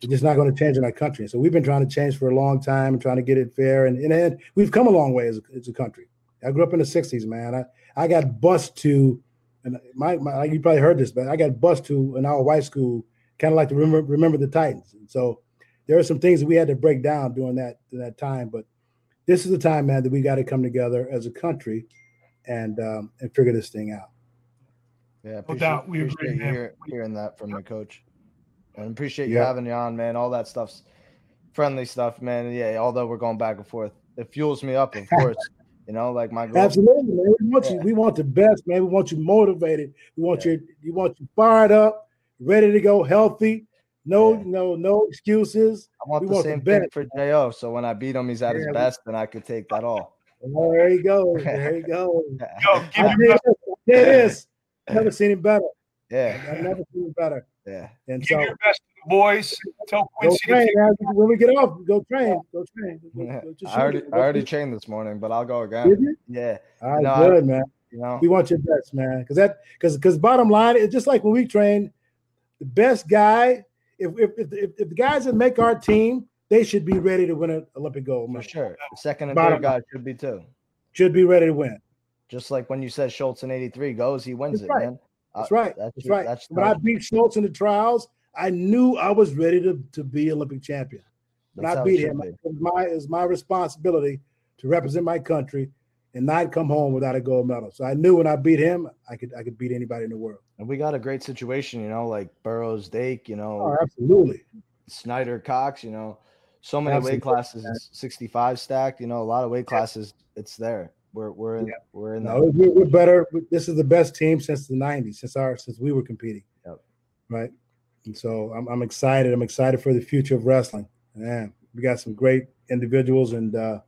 It's just not going to change in our country. So we've been trying to change for a long time and trying to get it fair, and and, and we've come a long way as a, as a country. I grew up in the '60s, man. I I got bused to, and my, my you probably heard this, but I got bused to an all white school, kind of like to remember remember the Titans. And so there are some things that we had to break down during that during that time, but this is the time, man, that we got to come together as a country and um, and figure this thing out. Yeah, appreciate, no doubt. We appreciate agree, hear, hearing that from the coach. And appreciate you having you on, man. All that stuff's friendly stuff, man. Yeah, although we're going back and forth, it fuels me up, of course. You know, like my girl. Absolutely, man. We want yeah. you. We want the best, man. We want you motivated. We want yeah. you. You want you fired up, ready to go, healthy. No, yeah. no, no excuses. I want we the want same the thing for Jo. So when I beat him, he's at his best, and I could take that all. Oh, there you go. There you go. Yo, give me this. never seen him better. Yeah, I've never seen him better. Yeah, and Give so your best boys. Tell Quincy go train, man. when we get off. Go train. Go train. Go, go, I already, I already trained this morning, but I'll go again. Yeah. All right, no, good, I, man. You know, we want your best, man. Because that, because, because bottom line, it's just like when we train, the best guy. If if, if, if, if the guys that make our team, they should be ready to win an Olympic gold. For sure. The second and bottom third guy should be too. Should be ready to win. Just like when you said Schultz in '83 goes, he wins That's it, right. man. Uh, that's right. That's, that's right. That's when I beat Schultz in the trials, I knew I was ready to, to be Olympic champion. When I beat him, it was my it was my responsibility to represent my country and not come home without a gold medal. So I knew when I beat him, I could I could beat anybody in the world. And we got a great situation, you know, like Burroughs, Dake, you know, oh, absolutely. Snyder, Cox, you know, so many absolutely. weight classes, 65 stacked, you know, a lot of weight classes. It's there. We're we're in, yeah. we're in. No, we're, we're, better. This is the best team since the '90s, since our since we were competing. Yep. Right. And so I'm I'm excited. I'm excited for the future of wrestling. Man, we got some great individuals, and uh,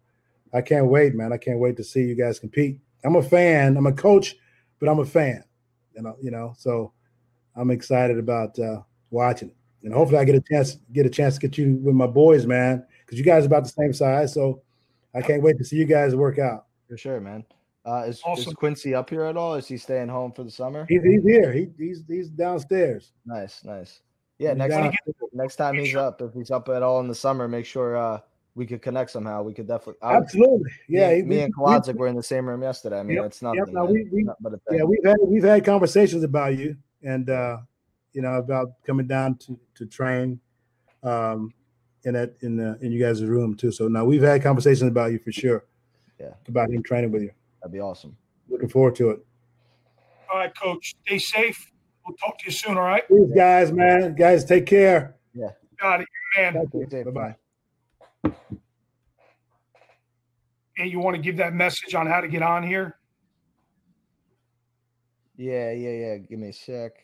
I can't wait, man. I can't wait to see you guys compete. I'm a fan. I'm a coach, but I'm a fan. You know, you know. So I'm excited about uh, watching it, and hopefully I get a chance get a chance to get you with my boys, man, because you guys are about the same size. So I can't wait to see you guys work out. For sure, man. Uh, is, awesome. is Quincy up here at all? Is he staying home for the summer? He's, he's here. He, he's he's downstairs. Nice, nice. Yeah, next time, next time he's up, if he's up at all in the summer, make sure uh, we could connect somehow. We could definitely. Absolutely, yeah. Me, he, me and Kolodzik were in the same room yesterday. I mean, yep, it's nothing. Yep, no, we, we, yeah, we've had we've had conversations about you, and uh, you know about coming down to to train, um, in that in the in you guys' room too. So now we've had conversations about you for sure yeah, about him training with you. That'd be awesome. Looking forward to it. All right, coach. Stay safe. We'll talk to you soon. All right. Please, guys, man. Guys, take care. Yeah. Got it, man. Bye bye. And you want to give that message on how to get on here? Yeah, yeah, yeah. Give me a sec.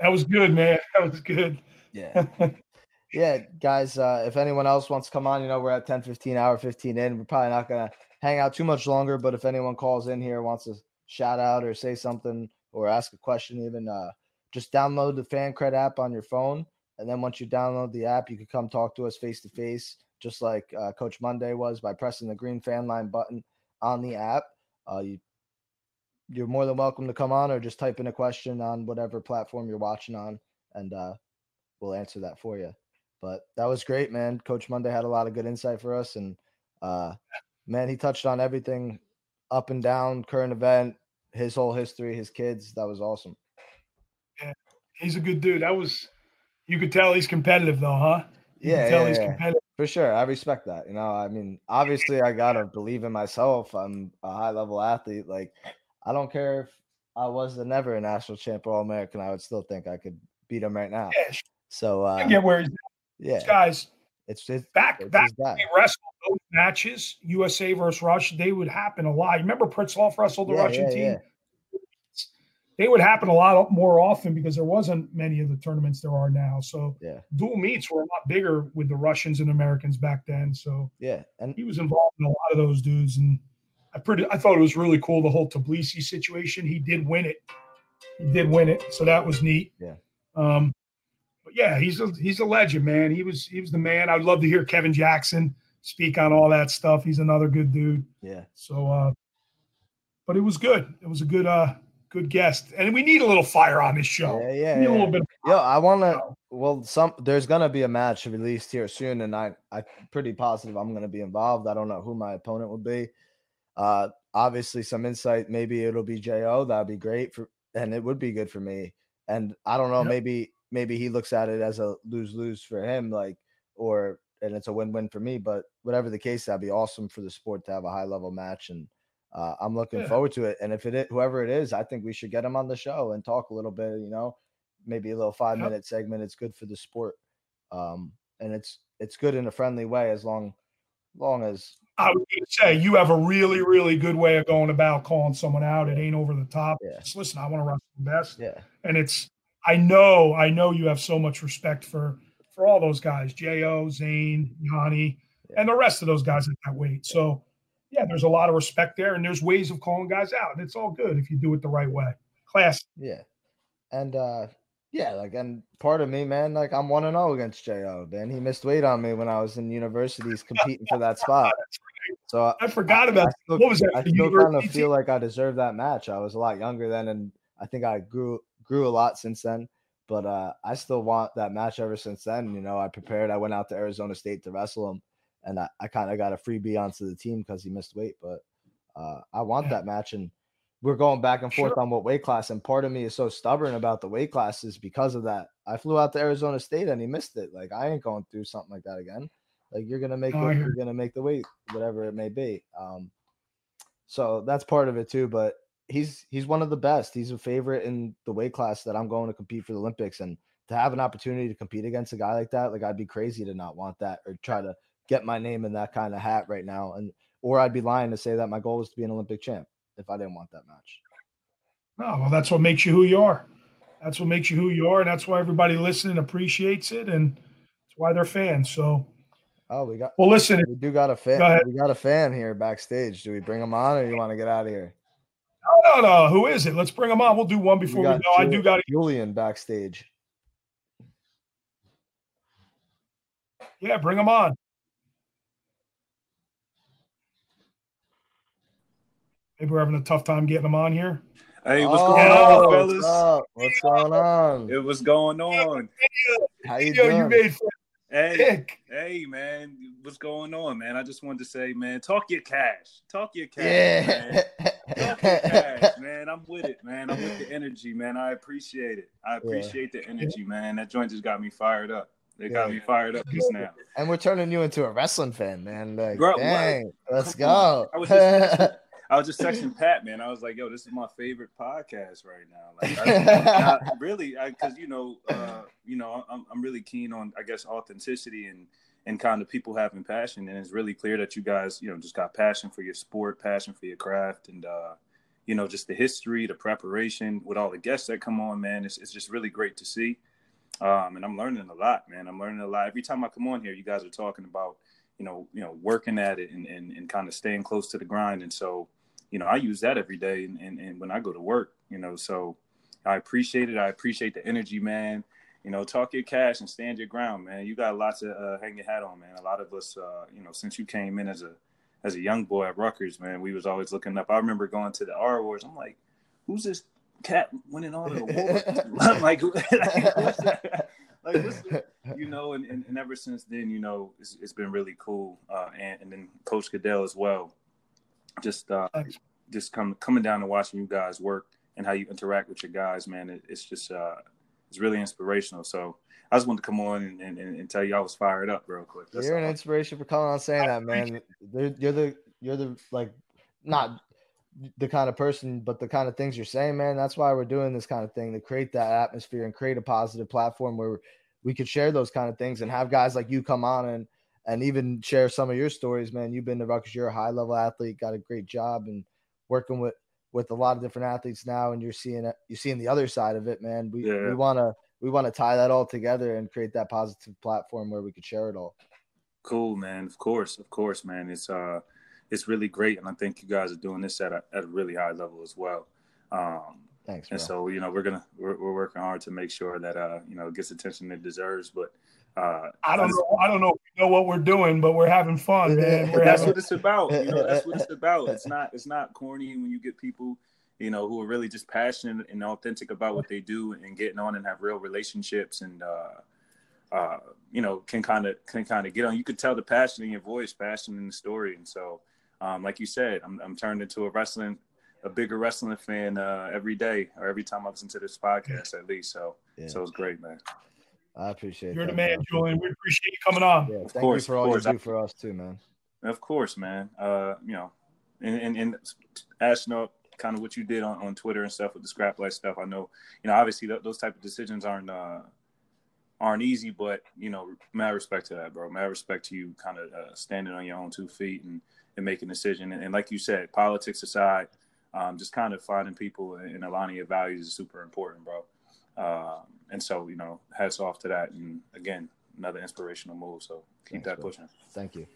That was good, man. That was good. Yeah. yeah, guys, uh, if anyone else wants to come on, you know, we're at 10 15, hour 15 in. We're probably not going to hang out too much longer, but if anyone calls in here, wants to shout out or say something or ask a question, even, uh, just download the FanCred app on your phone. And then once you download the app, you can come talk to us face to face, just like uh, Coach Monday was by pressing the green FanLine button on the app. Uh, you, you're more than welcome to come on or just type in a question on whatever platform you're watching on, and uh, we'll answer that for you. But that was great, man. Coach Monday had a lot of good insight for us, and uh, man, he touched on everything up and down, current event, his whole history, his kids. That was awesome. Yeah, he's a good dude. That was you could tell he's competitive though, huh? You yeah, yeah, yeah. for sure. I respect that. You know, I mean, obviously, I gotta believe in myself. I'm a high level athlete. Like, I don't care if I was the never a national champ or all American. I would still think I could beat him right now. Yeah, so uh, I get where he's. At. Yeah, guys. It's, it's back it's back. They wrestled those matches, USA versus Russia. They would happen a lot. Remember Pritzloff wrestled the yeah, Russian team they would happen a lot more often because there wasn't many of the tournaments there are now. So yeah, dual meets were a lot bigger with the Russians and Americans back then. So yeah, and he was involved in a lot of those dudes, and I pretty I thought it was really cool the whole Tbilisi situation. He did win it. He did win it, so that was neat. Yeah. Um, but yeah, he's a he's a legend, man. He was he was the man. I'd love to hear Kevin Jackson speak on all that stuff. He's another good dude. Yeah. So, uh, but it was good. It was a good uh good guest, and we need a little fire on this show. Yeah, yeah, yeah. a little bit. Yo, I want to. Well, some there's gonna be a match released here soon, and I I'm pretty positive I'm gonna be involved. I don't know who my opponent will be. Uh, obviously, some insight. Maybe it'll be Jo. That'd be great for, and it would be good for me. And I don't know. Yep. Maybe maybe he looks at it as a lose lose for him, like or and it's a win win for me. But whatever the case, that'd be awesome for the sport to have a high level match and uh, I'm looking yeah. forward to it. And if it is, whoever it is, I think we should get him on the show and talk a little bit. You know, maybe a little five yep. minute segment. It's good for the sport, um, and it's it's good in a friendly way as long long as. I would say you have a really really good way of going about calling someone out. It ain't over the top. Yeah. Just listen, I want to wrestle the best. Yeah. And it's I know I know you have so much respect for for all those guys, Jo, Zain, Yianni, yeah. and the rest of those guys at that weight. So yeah, there's a lot of respect there, and there's ways of calling guys out, and it's all good if you do it the right way. Class. Yeah, and uh yeah, like and part of me, man, like I'm one and zero oh against Jo. Man, he missed weight on me when I was in universities competing for that spot. So I forgot about I still, what was that? I still kind of feel like I deserve that match. I was a lot younger then, and I think I grew grew a lot since then. But uh, I still want that match ever since then. You know, I prepared. I went out to Arizona State to wrestle him and I, I kind of got a freebie onto the team because he missed weight. But uh, I want that match, and we're going back and forth sure. on what weight class. And part of me is so stubborn about the weight classes because of that. I flew out to Arizona State and he missed it. Like I ain't going through something like that again. Like you're gonna make oh, you're gonna make the weight, whatever it may be. Um, so that's part of it too. But he's he's one of the best. He's a favorite in the weight class that I'm going to compete for the Olympics, and to have an opportunity to compete against a guy like that, like I'd be crazy to not want that or try to get my name in that kind of hat right now. And or I'd be lying to say that my goal was to be an Olympic champ if I didn't want that match. No, well, that's what makes you who you are. That's what makes you who you are, and that's why everybody listening appreciates it, and that's why they're fans. So, oh, we got well. Listen, we do got a fan. Go we got a fan here backstage. Do we bring him on, or you want to get out of here? No, no, no. Who is it? Let's bring him on. We'll do one before we, we go. Julian, I do got Julian backstage. Yeah, bring him on. Maybe we're having a tough time getting them on here. Hey, what's oh, going on, fellas? What's, what's going on? It was going on. How you doing? You made hey, hey, man, what's going on, man? I just wanted to say, man, talk your cash. Talk your cash, yeah. man. Cash, man. I'm with it, man. I'm with the energy, man. I appreciate it. I appreciate yeah. the energy, man. That joint just got me fired up. They yeah. got me fired up just now. And we're turning you into a wrestling fan, man. Like, Bro, dang, let's go. I was just I was just texting Pat, man. I was like, "Yo, this is my favorite podcast right now." Like, I, I, really, because you know, uh, you know, I'm, I'm really keen on, I guess, authenticity and and kind of people having passion. And it's really clear that you guys, you know, just got passion for your sport, passion for your craft, and uh, you know, just the history, the preparation with all the guests that come on, man. It's it's just really great to see. Um, and I'm learning a lot, man. I'm learning a lot every time I come on here. You guys are talking about, you know, you know, working at it and and, and kind of staying close to the grind, and so you know, I use that every day and, and, and when I go to work, you know, so I appreciate it. I appreciate the energy, man. You know, talk your cash and stand your ground, man. You got lots to uh, hang your hat on, man. A lot of us, uh, you know, since you came in as a as a young boy at Rutgers, man, we was always looking up. I remember going to the R Awards. I'm like, who's this cat winning all the awards? I'm like, like what's the, you know, and, and, and, ever since then, you know, it's, it's been really cool. Uh, and, and then Coach Goodale as well. Just uh, just come coming down and watching you guys work and how you interact with your guys, man. It, it's just uh, it's really inspirational. So I just wanted to come on and, and, and tell you I was fired up real quick. That's you're an inspiration for coming on saying that, man. You're the you're the like not the kind of person, but the kind of things you're saying, man. That's why we're doing this kind of thing to create that atmosphere and create a positive platform where we could share those kind of things and have guys like you come on and and even share some of your stories, man. You've been to Rutgers, you're a high level athlete, got a great job and working with with a lot of different athletes now, and you're seeing it. You're seeing the other side of it, man. We yeah. we want to we want to tie that all together and create that positive platform where we could share it all. Cool, man. Of course, of course, man. It's uh, it's really great, and I think you guys are doing this at a at a really high level as well. Um, Thanks. Bro. And so you know we're gonna we're, we're working hard to make sure that uh you know it gets attention it deserves, but. Uh, I don't know. I don't know if we know what we're doing, but we're having fun, man. We're that's having... what it's about. You know, that's what it's about. It's not. It's not corny when you get people you know, who are really just passionate and authentic about what they do and getting on and have real relationships and uh, uh, you know, can kind of can kind of get on. You could tell the passion in your voice, passion in the story, and so, um, like you said, I'm I'm turned into a wrestling, a bigger wrestling fan uh, every day or every time I listen to this podcast at least. So, yeah. so it's great, man. I appreciate. You're that, the man, man, Julian. We appreciate you coming on. Yeah, thank course, you for all you do for us too, man. Of course, man. Uh, you know, and and, and Ashnault, kind of what you did on, on Twitter and stuff with the scrap life stuff. I know, you know, obviously th- those type of decisions aren't uh, aren't easy, but you know, mad respect to that, bro. Mad respect to you, kind of uh, standing on your own two feet and, and making a decision. And, and like you said, politics aside, um, just kind of finding people and aligning your values is super important, bro. Uh, and so, you know, hats off to that. And again, another inspirational move. So keep Thanks, that bro. pushing. Thank you.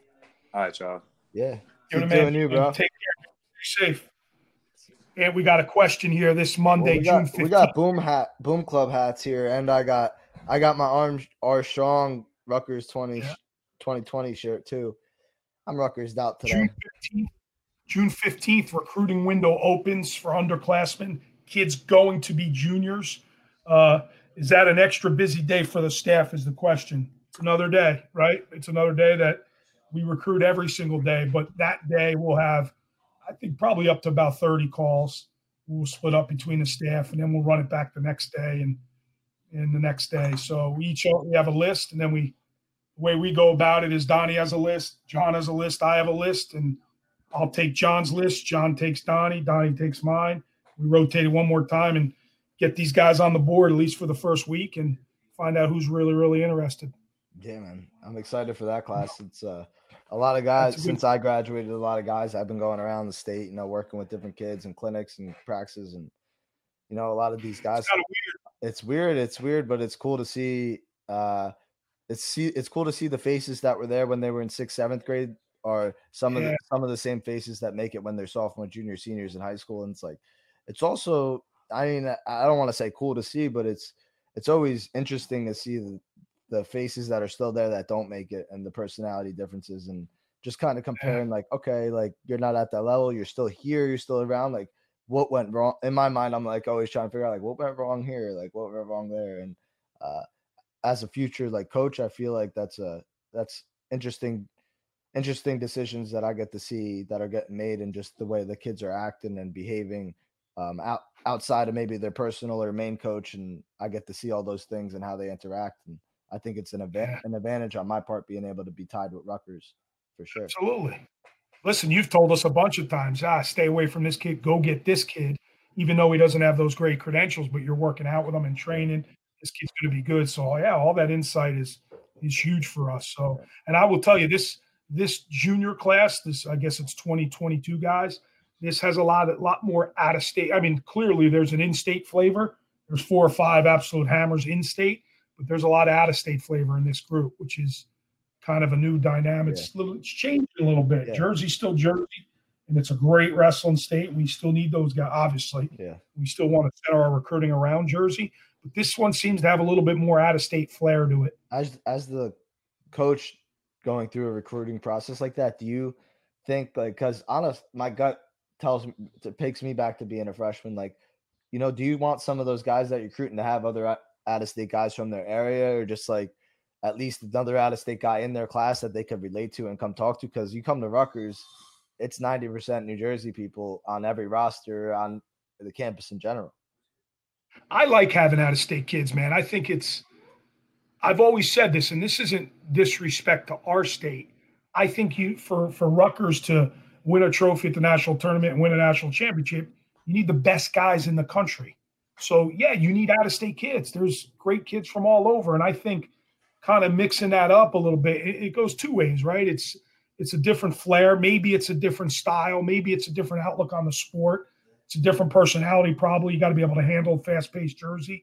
All right, y'all. Yeah. Keep doing you, bro. Take care. Be safe. And we got a question here this Monday, well, we got, June 15th. We got boom hat, boom club hats here, and I got I got my arms are strong Rutgers 20 yeah. 2020 shirt too. I'm Rutgers out today. June 15th, June 15th, recruiting window opens for underclassmen, kids going to be juniors. Uh, is that an extra busy day for the staff? Is the question. It's another day, right? It's another day that we recruit every single day, but that day we'll have I think probably up to about 30 calls. We'll split up between the staff and then we'll run it back the next day and and the next day. So we each we have a list and then we the way we go about it is Donnie has a list, John has a list, I have a list, and I'll take John's list. John takes Donnie, Donnie takes mine. We rotate it one more time and get these guys on the board at least for the first week and find out who's really, really interested. Yeah, man. I'm excited for that class. It's uh a lot of guys since I graduated. A lot of guys I've been going around the state, you know, working with different kids and clinics and practices, and you know, a lot of these guys. It's, weird. it's weird. It's weird, but it's cool to see. Uh, it's see. It's cool to see the faces that were there when they were in sixth, seventh grade, or some yeah. of the some of the same faces that make it when they're sophomore, junior, seniors in high school. And it's like, it's also. I mean, I don't want to say cool to see, but it's it's always interesting to see the, the faces that are still there that don't make it and the personality differences and just kind of comparing like okay like you're not at that level you're still here you're still around like what went wrong? In my mind i'm like always trying to figure out like what went wrong here? Like what went wrong there? And uh as a future like coach i feel like that's a that's interesting interesting decisions that i get to see that are getting made and just the way the kids are acting and behaving um out outside of maybe their personal or main coach and i get to see all those things and how they interact and I think it's an advantage, an advantage on my part being able to be tied with Rutgers for sure. Absolutely. Listen, you've told us a bunch of times, ah, stay away from this kid, go get this kid, even though he doesn't have those great credentials, but you're working out with him and training. This kid's going to be good. So yeah, all that insight is is huge for us. So, and I will tell you this this junior class, this I guess it's 2022 guys. This has a lot, a lot more out of state. I mean, clearly there's an in-state flavor. There's four or five absolute hammers in state, but there's a lot of out of state flavor in this group, which is kind of a new dynamic. Yeah. It's, little, it's changed a little bit. Yeah. Jersey's still Jersey, and it's a great wrestling state. We still need those guys, obviously. Yeah. We still want to center our recruiting around Jersey, but this one seems to have a little bit more out of state flair to it. As as the coach going through a recruiting process like that, do you think like because honest, my gut tells me takes me back to being a freshman. Like, you know, do you want some of those guys that you're recruiting to have other out of state guys from their area, or just like at least another out of state guy in their class that they could relate to and come talk to? Because you come to Rutgers, it's ninety percent New Jersey people on every roster on the campus in general. I like having out of state kids, man. I think it's. I've always said this, and this isn't disrespect to our state. I think you for for Rutgers to win a trophy at the national tournament and win a national championship, you need the best guys in the country. So yeah, you need out of state kids. There's great kids from all over, and I think kind of mixing that up a little bit, it, it goes two ways, right? It's it's a different flair. Maybe it's a different style. Maybe it's a different outlook on the sport. It's a different personality. Probably you got to be able to handle fast paced Jersey,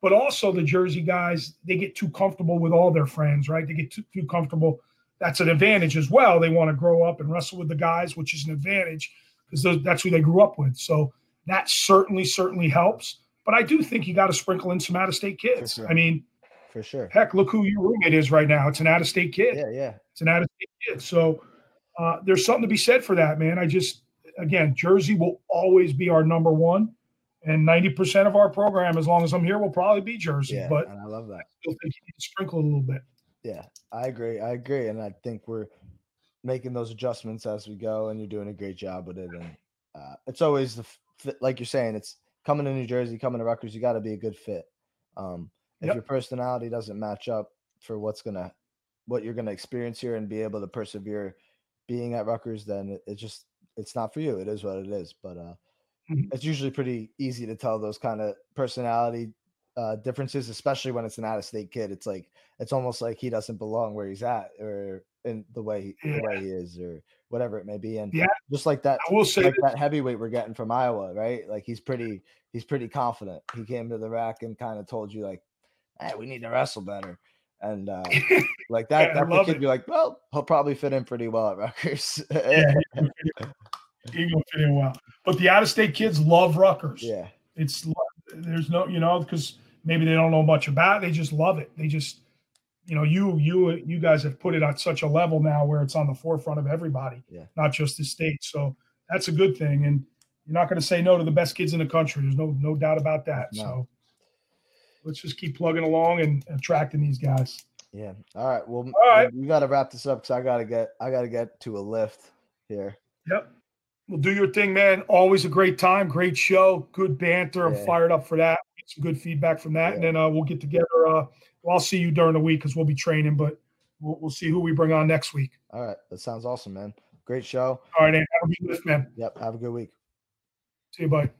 but also the Jersey guys they get too comfortable with all their friends, right? They get too, too comfortable. That's an advantage as well. They want to grow up and wrestle with the guys, which is an advantage because that's who they grew up with. So that certainly certainly helps. But I do think you got to sprinkle in some out of state kids. Sure. I mean, for sure. Heck, look who your roommate is right now. It's an out of state kid. Yeah, yeah. It's an out of state kid. So uh, there's something to be said for that, man. I just, again, Jersey will always be our number one. And 90% of our program, as long as I'm here, will probably be Jersey. Yeah, but and I love that. I still think you need to sprinkle it a little bit. Yeah, I agree. I agree. And I think we're making those adjustments as we go, and you're doing a great job with it. And uh, it's always the, like you're saying, it's coming to New Jersey, coming to Rutgers, you got to be a good fit. Um, if yep. your personality doesn't match up for what's gonna what you're gonna experience here and be able to persevere being at Rutgers, then it, it just it's not for you. It is what it is. But uh, mm-hmm. it's usually pretty easy to tell those kind of personality uh, differences, especially when it's an out-of-state kid. It's like it's almost like he doesn't belong where he's at, or in the way yeah. the way he is, or whatever it may be. And yeah, just like that, I will say like that heavyweight we're getting from Iowa, right? Like he's pretty he's pretty confident. He came to the rack and kind of told you like, hey, we need to wrestle better. And uh, like that, yeah, that kid be like, well, he'll probably fit in pretty well at Rutgers. yeah, he gonna fit in well. But the out-of-state kids love Rutgers. Yeah, it's there's no, you know, because maybe they don't know much about. it. They just love it. They just, you know, you you you guys have put it at such a level now where it's on the forefront of everybody, yeah. not just the state. So that's a good thing. And you're not going to say no to the best kids in the country. There's no no doubt about that. No. So let's just keep plugging along and attracting these guys. Yeah. All right. Well, all right. We got to wrap this up because I got to get I got to get to a lift here. Yep. Well, do your thing, man. Always a great time, great show, good banter. I'm fired up for that. Some good feedback from that, yeah. and then uh, we'll get together. Uh, well, I'll see you during the week because we'll be training, but we'll, we'll see who we bring on next week. All right, that sounds awesome, man. Great show. All right, have a good lift, man. Yep. Have a good week. See you, bye.